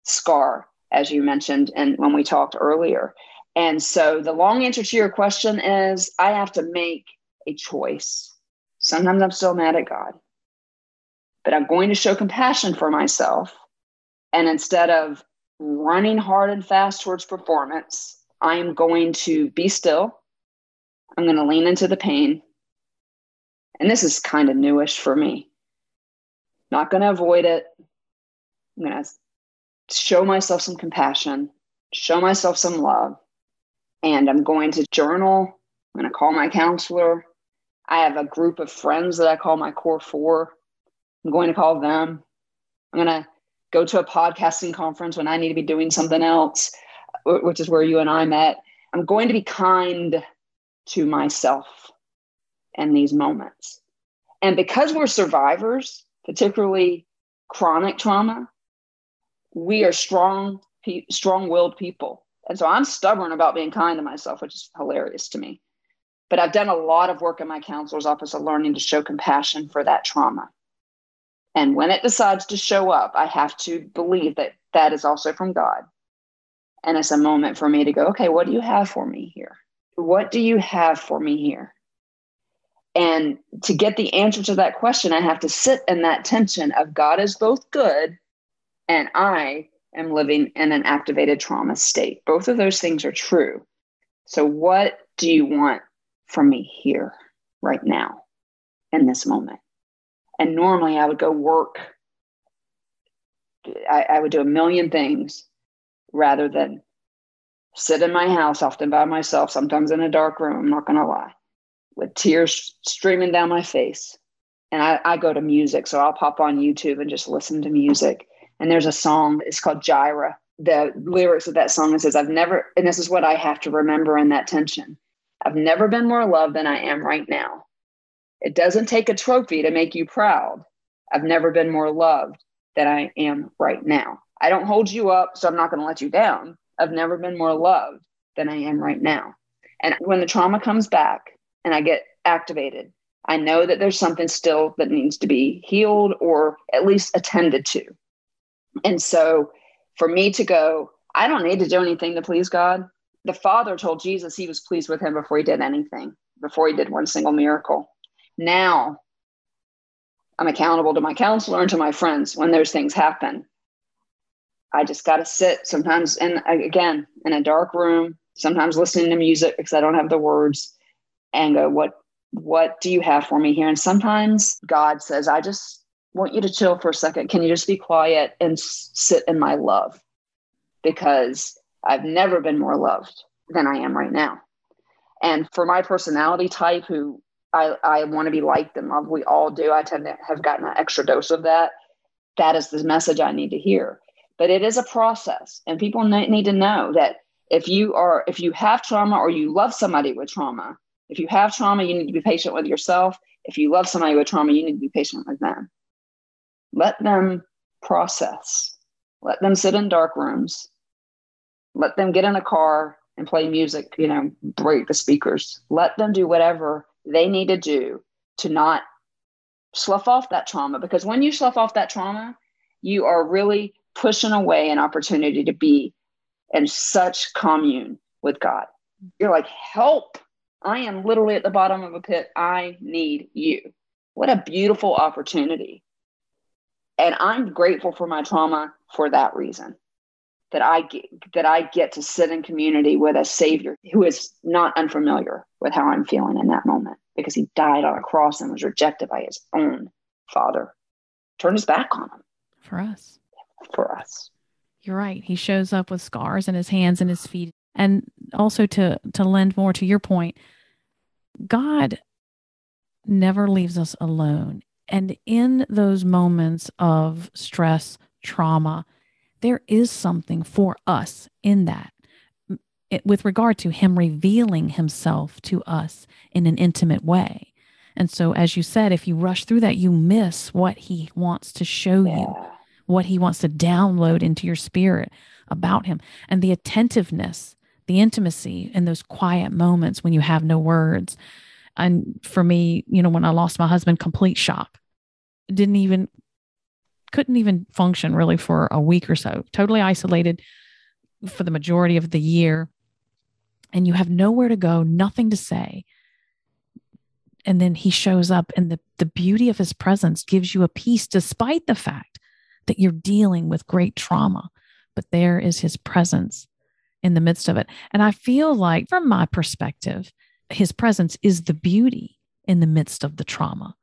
scar, as you mentioned, and when we talked earlier. And so the long answer to your question is I have to make a choice. Sometimes I'm still mad at God, but I'm going to show compassion for myself. And instead of running hard and fast towards performance, I am going to be still I'm going to lean into the pain. And this is kind of newish for me. Not going to avoid it. I'm going to show myself some compassion, show myself some love. And I'm going to journal. I'm going to call my counselor. I have a group of friends that I call my core four. I'm going to call them. I'm going to go to a podcasting conference when I need to be doing something else, which is where you and I met. I'm going to be kind to myself in these moments. And because we're survivors, particularly chronic trauma, we are strong, strong-willed people. And so I'm stubborn about being kind to myself, which is hilarious to me. But I've done a lot of work in my counselor's office of learning to show compassion for that trauma. And when it decides to show up, I have to believe that that is also from God. And it's a moment for me to go, okay, what do you have for me here? what do you have for me here? And to get the answer to that question, I have to sit in that tension of God is both good and I am living in an activated trauma state. Both of those things are true. So, what do you want from me here, right now, in this moment? And normally I would go work, I, I would do a million things rather than sit in my house, often by myself, sometimes in a dark room, I'm not going to lie, with tears streaming down my face. And I, I go to music. So I'll pop on YouTube and just listen to music. And there's a song, it's called Jireh. The lyrics of that song it says, I've never, and this is what I have to remember in that tension I've never been more loved than I am right now. It doesn't take a trophy to make you proud. I've never been more loved than I am right now. I don't hold you up, so I'm not going to let you down. I've never been more loved than I am right now. And when the trauma comes back and I get activated, I know that there's something still that needs to be healed or at least attended to. And so for me to go, I don't need to do anything to please God. The Father told Jesus he was pleased with him before he did anything, before he did one single miracle. Now I'm accountable to my counselor and to my friends when those things happen. I just got to sit sometimes, and again, in a dark room, sometimes listening to music because I don't have the words, and go, "What, what do you have for me here?" And sometimes God says, "I just want you to chill for a second. Can you just be quiet and sit in my love?" Because I've never been more loved than I am right now. And for my personality type, who I, I want to be liked and loved. We all do. I tend to have gotten an extra dose of that. That is the message I need to hear. But it is a process, and people need to know that if you are if you have trauma or you love somebody with trauma, if you have trauma, you need to be patient with yourself. If you love somebody with trauma, you need to be patient with them. Let them process. Let them sit in dark rooms. Let them get in a car and play music, you know, break the speakers. Let them do whatever they need to do to not slough off that trauma. Because when you slough off that trauma, you are really pushing away an opportunity to be in such commune with God. You're like, help. I am literally at the bottom of a pit. I need you. What a beautiful opportunity. And I'm grateful for my trauma for that reason that I get, that I get to sit in community with a savior who is not unfamiliar with how I'm feeling in that moment because he died on a cross and was rejected by his own father. Turned his back on him. For us. For us. You're right. He shows up with scars in his hands and his feet. And also to to lend more to your point, God never leaves us alone. And in those moments of stress, trauma, there is something for us in that it, with regard to him revealing himself to us in an intimate way. And so, as you said, if you rush through that, you miss what he wants to show yeah. you, what he wants to download into your spirit about him, and the attentiveness, the intimacy in those quiet moments when you have no words. And for me, you know, when I lost my husband, complete shock. Didn't even couldn't even function really for a week or so, totally isolated for the majority of the year. And you have nowhere to go, nothing to say. And then he shows up, and the, the beauty of his presence gives you a peace despite the fact that you're dealing with great trauma. But there is his presence in the midst of it. And I feel like, from my perspective, his presence is the beauty in the midst of the trauma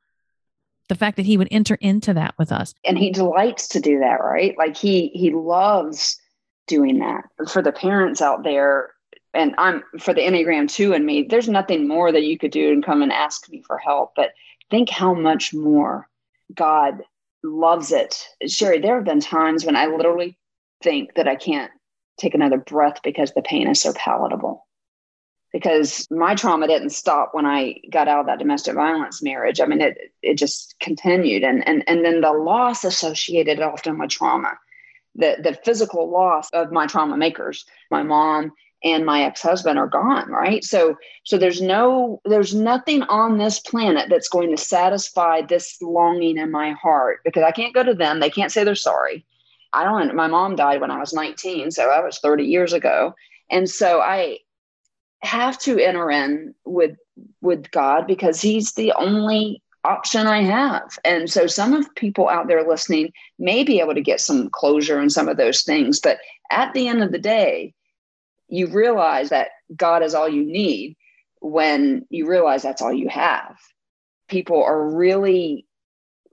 the fact that he would enter into that with us. And he delights to do that right? Like he he loves doing that. For the parents out there and i'm for the enneagram 2 and me there's nothing more that you could do and come and ask me for help. But think how much more god loves it. Sherry there have been times when i literally think that i can't take another breath because the pain is so palatable because my trauma didn't stop when I got out of that domestic violence marriage. I mean, it it just continued, and and and then the loss associated often with trauma, the the physical loss of my trauma makers, my mom and my ex-husband are gone right? So so there's no there's nothing on this planet that's going to satisfy this longing in my heart because i can't go to them. They can't say they're sorry. I don't my mom died when i was 19 so that was 30 years ago. And so i have to enter in with with God because he's the only option I have. And so some of people out there listening may be able to get some closure in some of those things, but at the end of the day, you realize that God is all you need when you realize that's all you have. People are really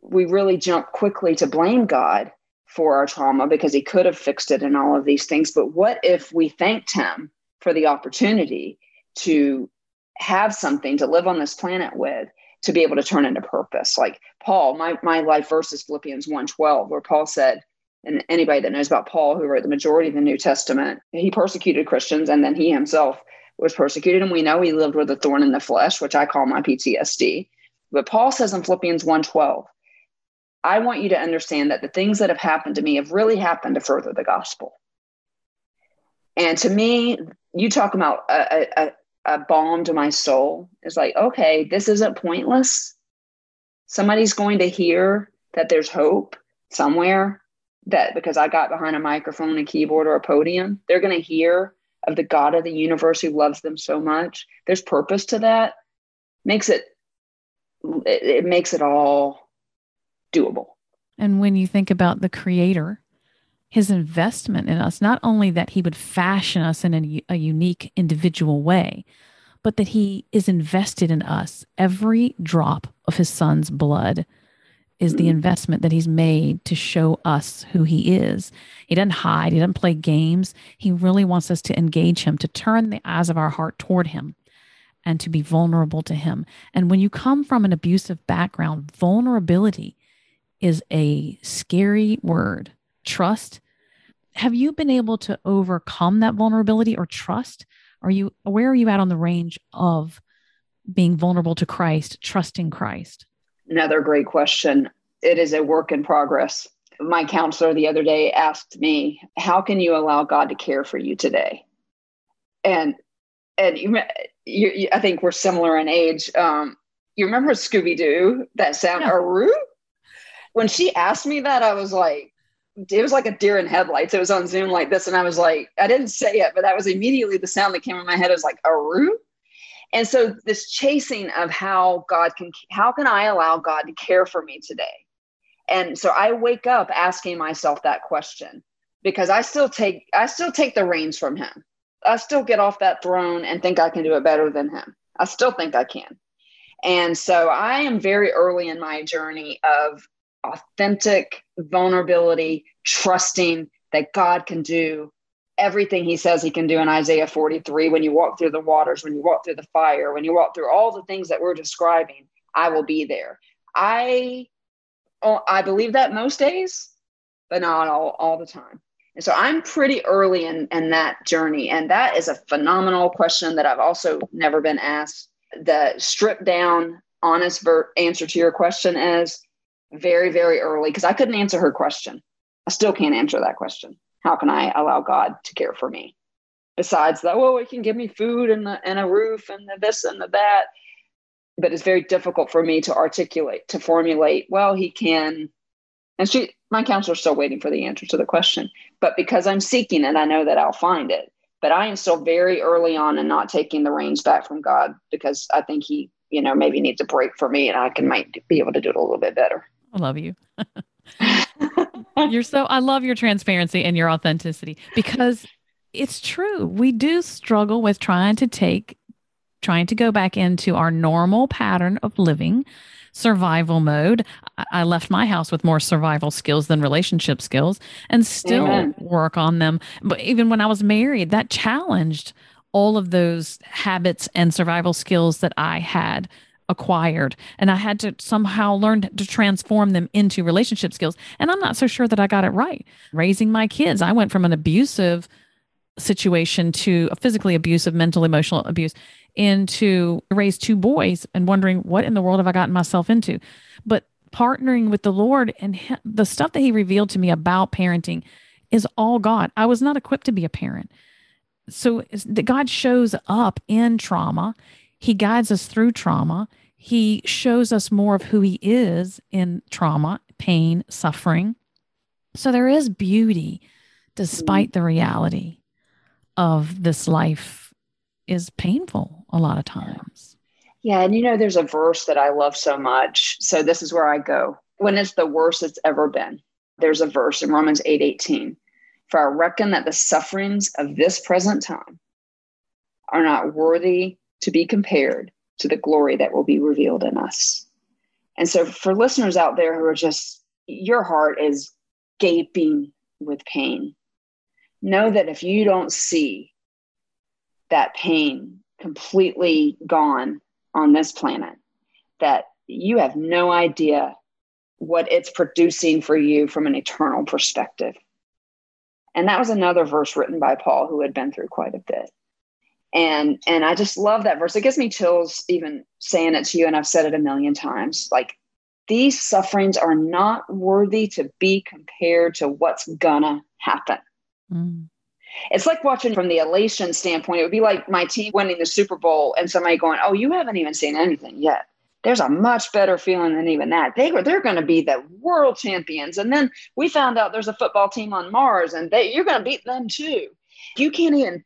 we really jump quickly to blame God for our trauma because he could have fixed it and all of these things. But what if we thanked him for the opportunity to have something to live on this planet with to be able to turn into purpose. Like paul my, my life verse is philippians 1.12 where paul said and anybody that knows about paul who wrote the majority of the new testament he persecuted christians and then he himself was persecuted. And we know he lived with a thorn in the flesh which i call my ptsd but paul says in philippians 1.12 i want you to understand that the things that have happened to me have really happened to further the gospel. And to me you talk about a, a, a balm to my soul. It's like, okay, this isn't pointless. Somebody's going to hear that there's hope somewhere. that because I got behind a microphone, a keyboard, or a podium, they're going to hear of the God of the universe who loves them so much. There's purpose to that. Makes it it, it makes it all doable. And when you think about the creator, his investment in us, not only that he would fashion us in a, a unique individual way, but that he is invested in us. Every drop of his son's blood is the mm-hmm. investment that he's made to show us who he is. He doesn't hide, he doesn't play games. He really wants us to engage him, to turn the eyes of our heart toward him and to be vulnerable to him. And when you come from an abusive background, vulnerability is a scary word. Trust. Have you been able to overcome that vulnerability or trust? Are you where are you at on the range of being vulnerable to Christ, trusting Christ? Another great question. It is a work in progress. My counselor the other day asked me, "How can you allow God to care for you today?" And and you, you, you I think we're similar in age. Um, you remember Scooby Doo? That sound, yeah. Aroo? When she asked me that, I was like, it was like a deer in headlights. It was on Zoom like this, and I was like, I didn't say it, but that was immediately the sound that came in my head. I was like, Aroo? And so this chasing of how God can, how can I allow God to care for me today? And so I wake up asking myself that question because I still take, I still take the reins from him. I still get off that throne and think I can do it better than him. I still think I can. And so I am very early in my journey of authentic vulnerability, trusting that God can do everything he says he can do in Isaiah 43 when you walk through the waters, when you walk through the fire, when you walk through all the things that we're describing, I will be there. I oh, I believe that most days, but not all, all the time. And so I'm pretty early in, in that journey. And that is a phenomenal question that I've also never been asked. The stripped down, honest ver- answer to your question is very, very early because I couldn't answer her question. I still can't answer that question. How can I allow God to care for me? Besides that, well, He can give me food and, the, and a roof and the this and the that. But it's very difficult for me to articulate, to formulate, well, He can. And she, my counselor's still waiting for the answer to the question. But because I'm seeking it, I know that I'll find it. But I am still very early on and not taking the reins back from God because I think He, you know, maybe needs a break for me and I can might be able to do it a little bit better. I love you. you're so I love your transparency and your authenticity because it's true. We do struggle with trying to take trying to go back into our normal pattern of living, survival mode. I left my house with more survival skills than relationship skills and still Amen. work on them. But even when I was married, that challenged all of those habits and survival skills that I had acquired and I had to somehow learn to transform them into relationship skills. And I'm not so sure that I got it right. Raising my kids, I went from an abusive situation to a physically abusive, mental, emotional abuse into raise two boys and wondering what in the world have I gotten myself into. But partnering with the Lord and the stuff that he revealed to me about parenting is all God. I was not equipped to be a parent. So God shows up in trauma. He guides us through trauma he shows us more of who he is in trauma, pain, suffering. So there is beauty despite the reality of this life is painful a lot of times. Yeah, and you know there's a verse that I love so much. So this is where I go. When it's the worst it's ever been. There's a verse in Romans 8:18. 8, For I reckon that the sufferings of this present time are not worthy to be compared to the glory that will be revealed in us. And so, for listeners out there who are just, your heart is gaping with pain, know that if you don't see that pain completely gone on this planet, that you have no idea what it's producing for you from an eternal perspective. And that was another verse written by Paul, who had been through quite a bit and and i just love that verse it gives me chills even saying it to you and i've said it a million times like these sufferings are not worthy to be compared to what's gonna happen mm. it's like watching from the elation standpoint it would be like my team winning the super bowl and somebody going oh you haven't even seen anything yet there's a much better feeling than even that. They were they're going to be the world champions, and then we found out there's a football team on Mars, and they, you're going to beat them too. You can't even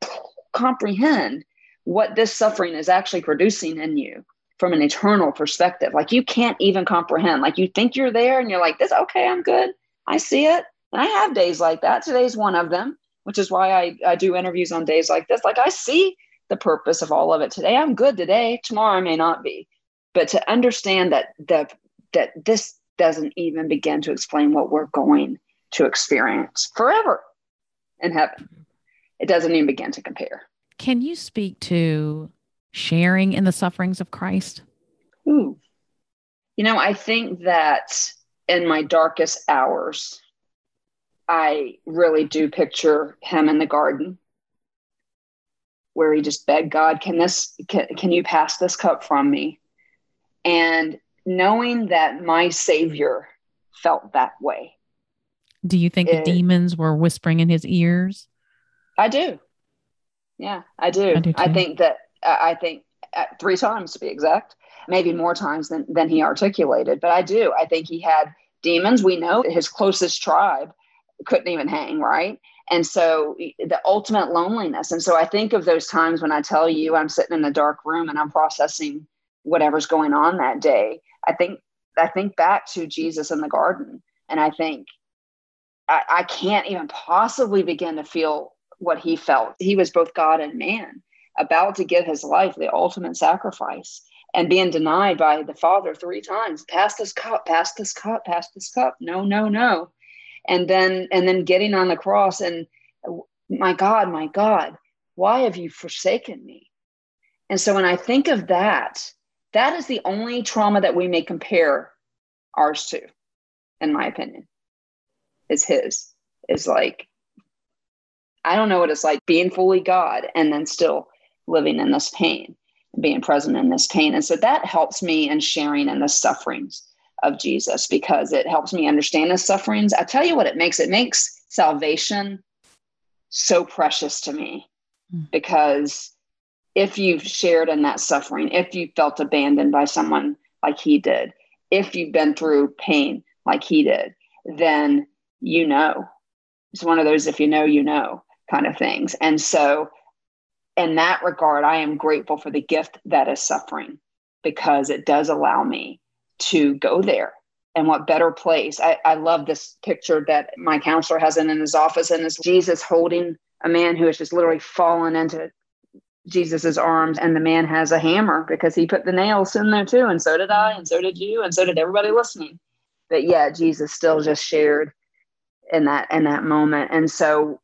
comprehend what this suffering is actually producing in you from an eternal perspective. Like you can't even comprehend. Like you think you're there, and you're like, "This okay? I'm good. I see it." And I have days like that. Today's one of them, which is why I, I do interviews on days like this. Like I see the purpose of all of it today. I'm good today. Tomorrow I may not be but to understand that the that this doesn't even begin to explain what we're going to experience forever in heaven it doesn't even begin to compare can you speak to sharing in the sufferings of christ Ooh. you know i think that in my darkest hours i really do picture him in the garden where he just begged god can this can, can you pass this cup from me and knowing that my savior felt that way. Do you think it, the demons were whispering in his ears? I do. Yeah, I do. I, do I think that uh, I think uh, three times to be exact, maybe more times than than he articulated, but I do. I think he had demons. We know his closest tribe couldn't even hang, right? And so the ultimate loneliness. And so I think of those times when I tell you I'm sitting in a dark room and I'm processing whatever's going on that day. I think I think back to Jesus in the garden, and I think I, I can't even possibly begin to feel what he felt. He was both God and man, about to give his life, the ultimate sacrifice, and being denied by the Father three times. Pass this cup, pass this cup, pass this cup. No, no, no. And then and then getting on the cross and my God, my God, why have you forsaken me? And so when I think of that, that is the only trauma that we may compare ours to, in my opinion, is his. Is like, I don't know what it's like being fully God and then still living in this pain, being present in this pain. And so that helps me in sharing in the sufferings of Jesus because it helps me understand the sufferings. I tell you what it makes it makes salvation so precious to me mm. because if you've shared in that suffering, if you felt abandoned by someone like he did, if you've been through pain like he did, then you know. It's one of those if you know, you know kind of things. And so, in that regard, I am grateful for the gift that is suffering because it does allow me to go there. And what better place? I, I love this picture that my counselor has in, in his office, and it's Jesus holding a man who has just literally fallen into Jesus's arms, and the man has a hammer because he put the nails in there too, and so did I, and so did you, and so did everybody listening. But yeah, Jesus still just shared in that in that moment, and so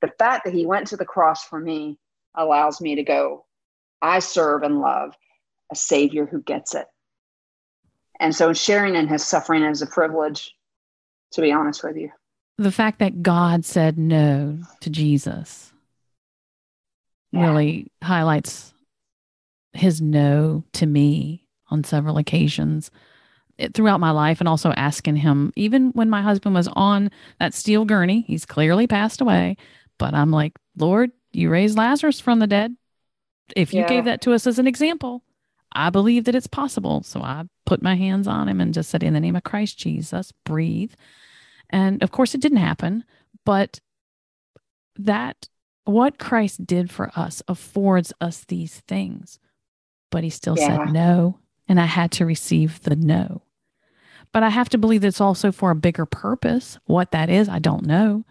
the fact that he went to the cross for me allows me to go. I serve and love a Savior who gets it, and so sharing in his suffering is a privilege. To be honest with you, the fact that God said no to Jesus yeah. really highlights his no to me on several occasions eh, throughout my life and also asking him even when my husband was on that steel gurney he's clearly passed away but i'm like lord you raised lazarus from the dead if you yeah. gave that to us as an example i believe that it's possible so i put my hands on him and just said in the name of christ jesus breathe and of course it didn't happen but that what Christ did for us affords us these things. But he still yeah. said no. And I had to receive the no. But I have to believe that it's also for a bigger purpose. What that is, I don't know.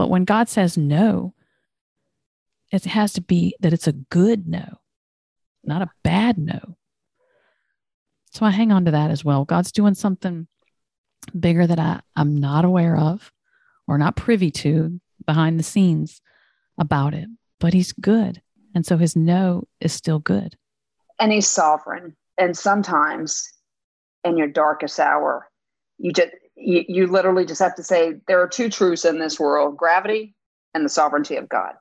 But when God says no, it has to be that it's a good no, not a bad no. So I hang on to that as well. God's doing something bigger that I, I'm not aware of or not privy to behind the scenes about it, but he's good. And so his no is still good. And he's sovereign. And sometimes in your darkest hour, you just you, you literally just have to say there are two truths in this world gravity and the sovereignty of God.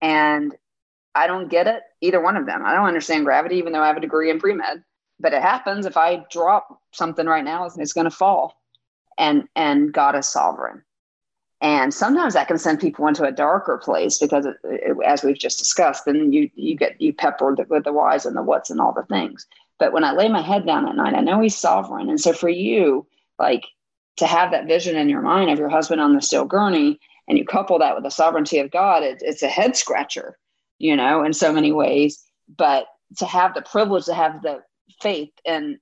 And I don't get it, either one of them. I don't understand gravity, even though I have a degree in pre med. But it happens if I drop something right now, it's going to fall. And and God is sovereign. And sometimes that can send people into a darker place because, it, it, as we've just discussed, then you you get you peppered with the whys and the whats and all the things. But when I lay my head down at night, I know he's sovereign. And so for you, like to have that vision in your mind of your husband on the steel gurney and you couple that with the sovereignty of God, it, it's a head scratcher, you know, in so many ways. But to have the privilege to have the faith, and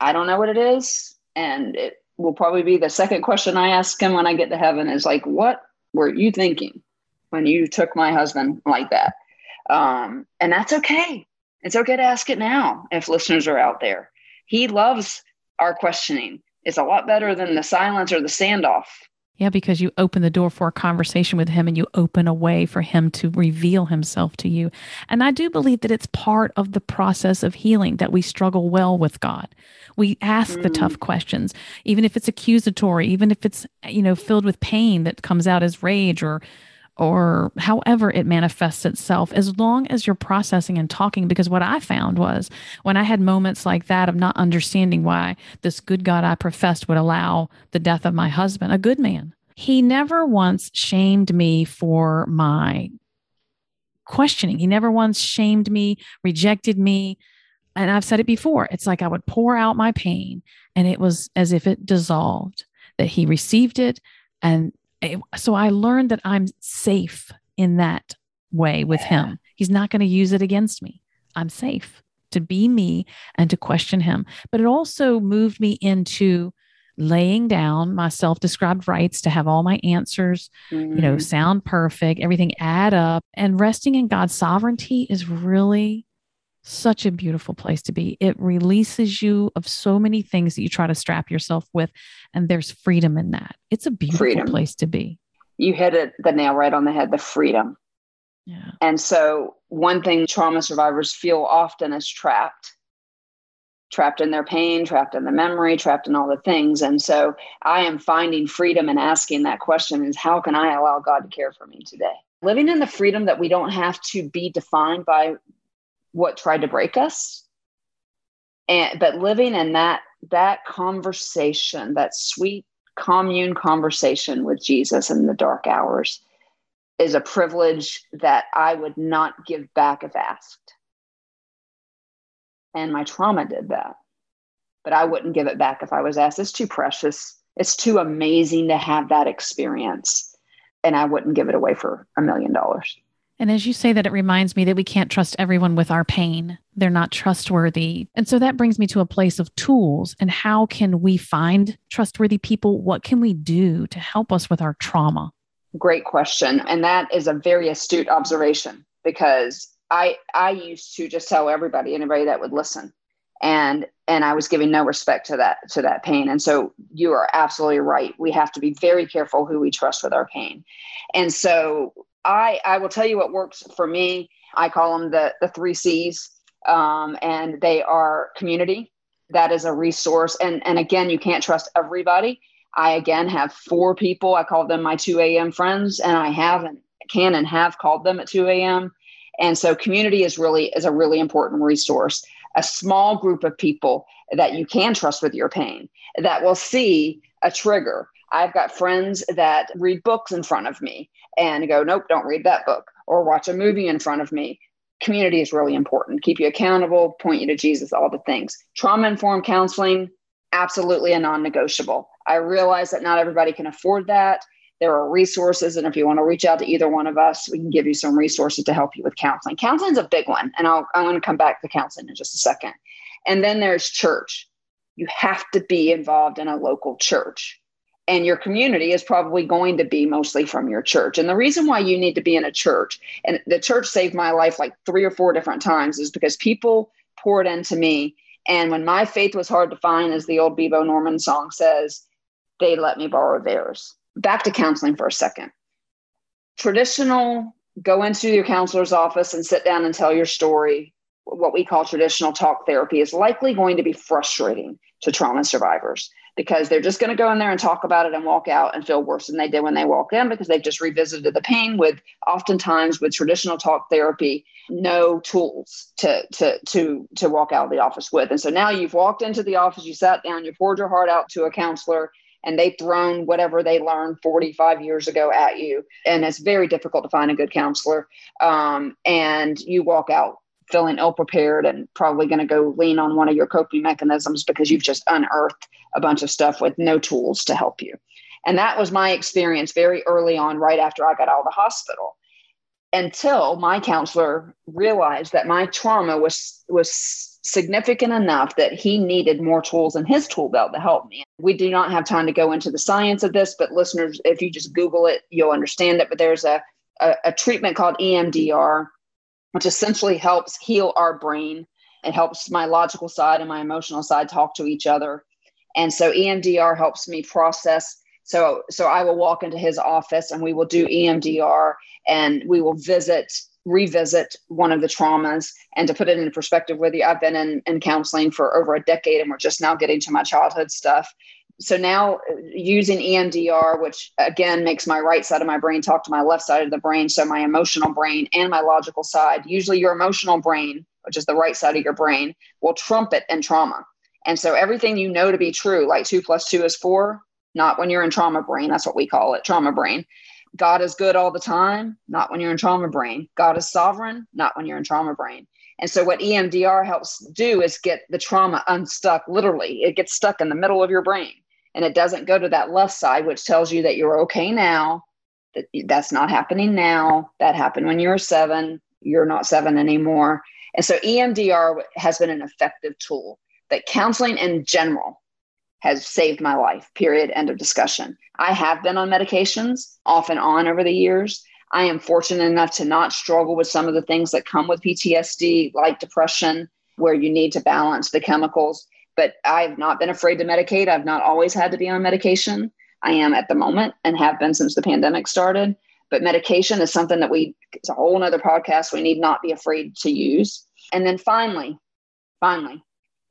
I don't know what it is, and it will probably be the second question I ask him when I get to heaven is like, what were you thinking when you took my husband like that? Um, and that's okay. It's okay to ask it now if listeners are out there. He loves our questioning. It's a lot better than the silence or the standoff. Yeah, because you open the door for a conversation with him and you open a way for him to reveal himself to you. And I do believe that it's part of the process of healing that we struggle well with God. We ask mm. the tough questions, even if it's accusatory, even if it's, you know, filled with pain that comes out as rage or or however it manifests itself, as long as you're processing and talking. Because what I found was when I had moments like that of not understanding why this good God I professed would allow the death of my husband, a good man, he never once shamed me for my questioning. He never once shamed me, rejected me. And I've said it before it's like I would pour out my pain and it was as if it dissolved, that he received it and so I learned that I'm safe in that way with yeah. him. He's not going to use it against me. I'm safe to be me and to question him. But it also moved me into laying down my self-described rights to have all my answers mm-hmm. you know mm-hmm. sound perfect everything add up and resting in god's sovereignty is really such a beautiful place to be. It releases you of so many things that you try to strap yourself with, and there's freedom in that. It's a beautiful freedom. place to be. You hit it the nail right on the head the freedom. Yeah. And so, one thing trauma survivors feel often is trapped trapped in their pain, trapped in the memory, trapped in all the things. And so I am finding freedom and asking that question is how can I allow God to care for me today? Living in the freedom that we don't have to be defined by what tried to break us. And but living in that that conversation that sweet commune conversation with jesus in the dark hours is a privilege that i would not give back if asked. And my trauma did that. But i wouldn't give it back if i was asked. It's too precious. It's too amazing to have that experience. And i wouldn't give it away for a million dollars and as you say that, it reminds me that we can't trust everyone with our pain. They're not trustworthy. And so that brings me to a place of tools. And how can we find trustworthy people? What can we do to help us with our trauma? Great question. And that is a very astute observation because I I used to just tell everybody, anybody that would listen. And and I was giving no respect to that to that pain. And so you are absolutely right. We have to be very careful who we trust with our pain. And so I I will tell you what works for me. I call them the the three C's, um, and they are community. That is a resource, and and again, you can't trust everybody. I again have four people. I call them my 2 a.m. friends, and I have and can and have called them at 2 a.m. And so, community is really is a really important resource. A small group of people that you can trust with your pain that will see a trigger. I've got friends that read books in front of me and go, nope, don't read that book or watch a movie in front of me. Community is really important. Keep you accountable, point you to Jesus, all the things. Trauma informed counseling, absolutely a non negotiable. I realize that not everybody can afford that. There are resources. And if you want to reach out to either one of us, we can give you some resources to help you with counseling. Counseling is a big one. And I'll, I'm going to come back to counseling in just a second. And then there's church. You have to be involved in a local church and your community is probably going to be mostly from your church. And the reason why you need to be in a church, and the church saved my life like three or four different times, is because people poured into me. And when my faith was hard to find, as the old Bebo Norman song says, they let me borrow theirs. Back to counseling for a second. Traditional, go into your counselor's office and sit down and tell your story. What we call traditional talk therapy is likely going to be frustrating to trauma survivors because they're just going to go in there and talk about it and walk out and feel worse than they did when they walked in because they've just revisited the pain with oftentimes with traditional talk therapy no tools to to to to walk out of the office with. And so now you've walked into the office you sat down you poured your heart out to a counselor and they've thrown whatever they learned 45 years ago at you. And it's very difficult to find a good counselor um, and you walk out feeling ill prepared and probably going to go lean on one of your coping mechanisms because you've just unearthed a bunch of stuff with no tools to help you. And that was my experience very early on, right after I got out of the hospital. Until my counselor realized that my trauma was was significant enough that he needed more tools in his tool belt to help me. We do not have time to go into the science of this, but listeners, if you just Google it, you'll understand it. But there's a, a, a treatment called EMDR, which essentially helps heal our brain. It helps my logical side and my emotional side talk to each other. And so EMDR helps me process. So, so I will walk into his office and we will do EMDR and we will visit revisit one of the traumas and to put it in perspective with you i've been in, in counseling for over a decade and we're just now getting to my childhood stuff so now uh, using emdr which again makes my right side of my brain talk to my left side of the brain so my emotional brain and my logical side usually your emotional brain which is the right side of your brain will trumpet in trauma and so everything you know to be true like two plus two is four not when you're in trauma brain that's what we call it trauma brain God is good all the time, not when you're in trauma brain. God is sovereign, not when you're in trauma brain. And so, what EMDR helps do is get the trauma unstuck literally. It gets stuck in the middle of your brain and it doesn't go to that left side, which tells you that you're okay now. That that's not happening now. That happened when you were seven. You're not seven anymore. And so, EMDR has been an effective tool that counseling in general has saved my life, period. End of discussion. I have been on medications off and on over the years. I am fortunate enough to not struggle with some of the things that come with PTSD, like depression, where you need to balance the chemicals. But I've not been afraid to medicate. I've not always had to be on medication. I am at the moment and have been since the pandemic started. But medication is something that we, it's a whole nother podcast, we need not be afraid to use. And then finally, finally,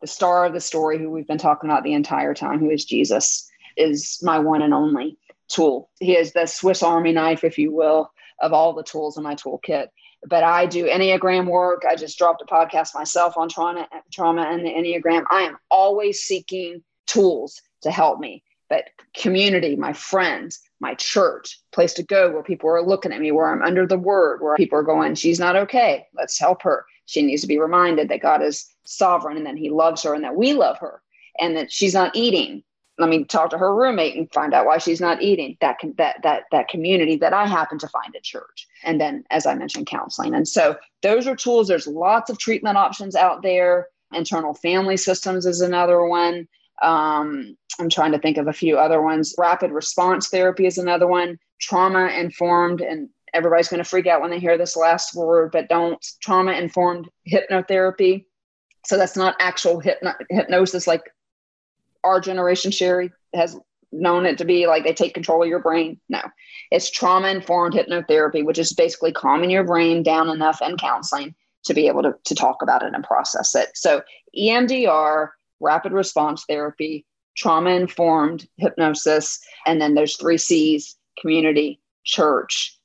the star of the story, who we've been talking about the entire time, who is Jesus, is my one and only tool. He is the Swiss Army knife, if you will, of all the tools in my toolkit. But I do Enneagram work. I just dropped a podcast myself on trauma, trauma and the Enneagram. I am always seeking tools to help me. But community, my friends, my church, place to go where people are looking at me, where I'm under the word, where people are going, she's not okay. Let's help her. She needs to be reminded that God is sovereign and that He loves her and that we love her and that she's not eating. Let me talk to her roommate and find out why she's not eating. That can, that that that community that I happen to find at church, and then as I mentioned, counseling. And so those are tools. There's lots of treatment options out there. Internal family systems is another one. Um, I'm trying to think of a few other ones. Rapid response therapy is another one. Trauma informed and everybody's going to freak out when they hear this last word, but don't trauma informed hypnotherapy. So that's not actual hypno- hypnosis like our generation, Sherry, has known it to be like they take control of your brain. No, it's trauma informed hypnotherapy, which is basically calming your brain down enough and counseling to be able to, to talk about it and process it. So EMDR, rapid response therapy, trauma informed hypnosis, and then there's three C's community, church,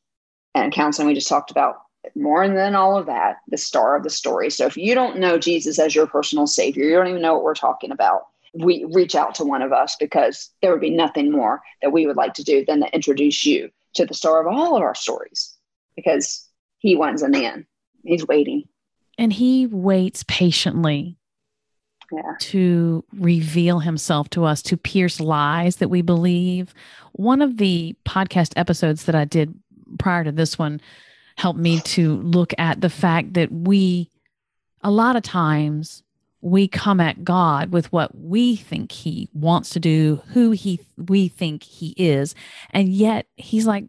and counseling we just talked about more than all of that the star of the story so if you don't know jesus as your personal savior you don't even know what we're talking about we reach out to one of us because there would be nothing more that we would like to do than to introduce you to the star of all of our stories because he wins in the end. He's waiting. And he waits patiently yeah. to reveal himself to us to pierce lies that we believe. One of the podcast episodes that i did prior to this one helped me to look at the fact that we, a lot of times, we come at God with what we think He wants to do, who He we think He is, and yet He's like,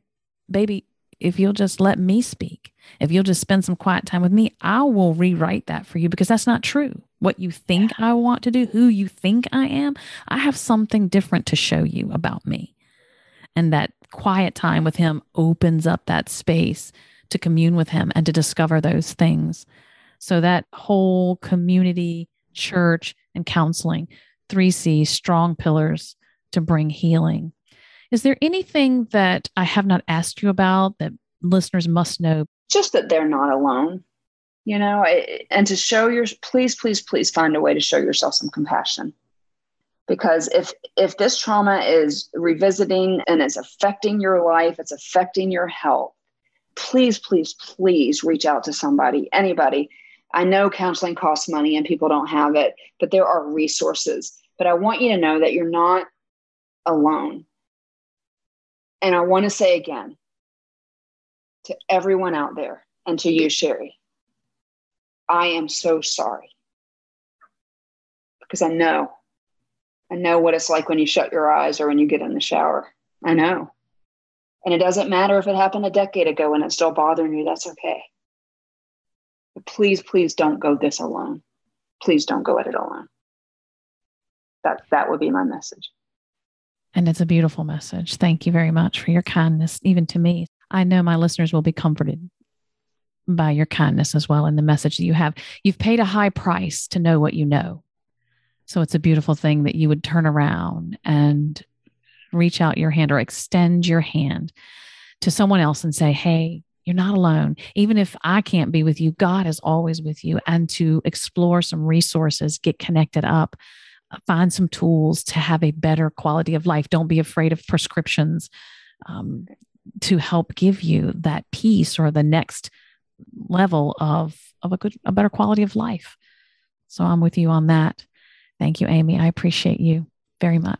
"Baby, if you'll just let me speak, if you'll just spend some quiet time with me, I will rewrite that for you because that's not true. What you think I want to do, who you think I am, I have something different to show you about me." And that quiet time with him opens up that space to commune with him and to discover those things. So that whole community, church, and counseling, three C's, strong pillars to bring healing. Is there anything that I have not asked you about that listeners must know? Just that they're not alone, you know, and to show your, please, please, please find a way to show yourself some compassion because if if this trauma is revisiting and it's affecting your life it's affecting your health please please please reach out to somebody anybody I know counseling costs money and people don't have it, but there are resources. But I want you to know that you're not alone. And I want to say again to everyone out there and to you, Sherry, I am so sorry because I know, I know what it's like when you shut your eyes or when you get in the shower. I know. And it doesn't matter if it happened a decade ago and it's still bothering you, that's okay. Please, please don't go this alone. Please don't go at it alone. That that would be my message. And it's a beautiful message. Thank you very much for your kindness, even to me. I know my listeners will be comforted by your kindness as well and the message that you have. You've paid a high price to know what you know. So it's a beautiful thing that you would turn around and reach out your hand or extend your hand to someone else and say, Hey, you're not alone. Even if I can't be with you, God is always with you. And to explore some resources, get connected up, find some tools to have a better quality of life. Don't be afraid of prescriptions um, to help give you that peace or the next level of, of a good, a better quality of life. So I'm with you on that. Thank you, Amy. I appreciate you very much.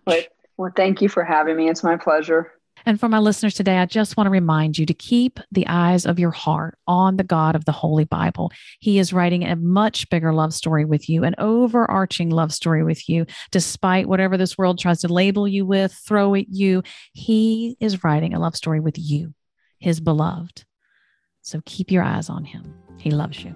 Well, thank you for having me. It's my pleasure. And for my listeners today, I just want to remind you to keep the eyes of your heart on the God of the Holy Bible. He is writing a much bigger love story with you, an overarching love story with you, despite whatever this world tries to label you with, throw at you. He is writing a love story with you, his beloved. So keep your eyes on him. He loves you.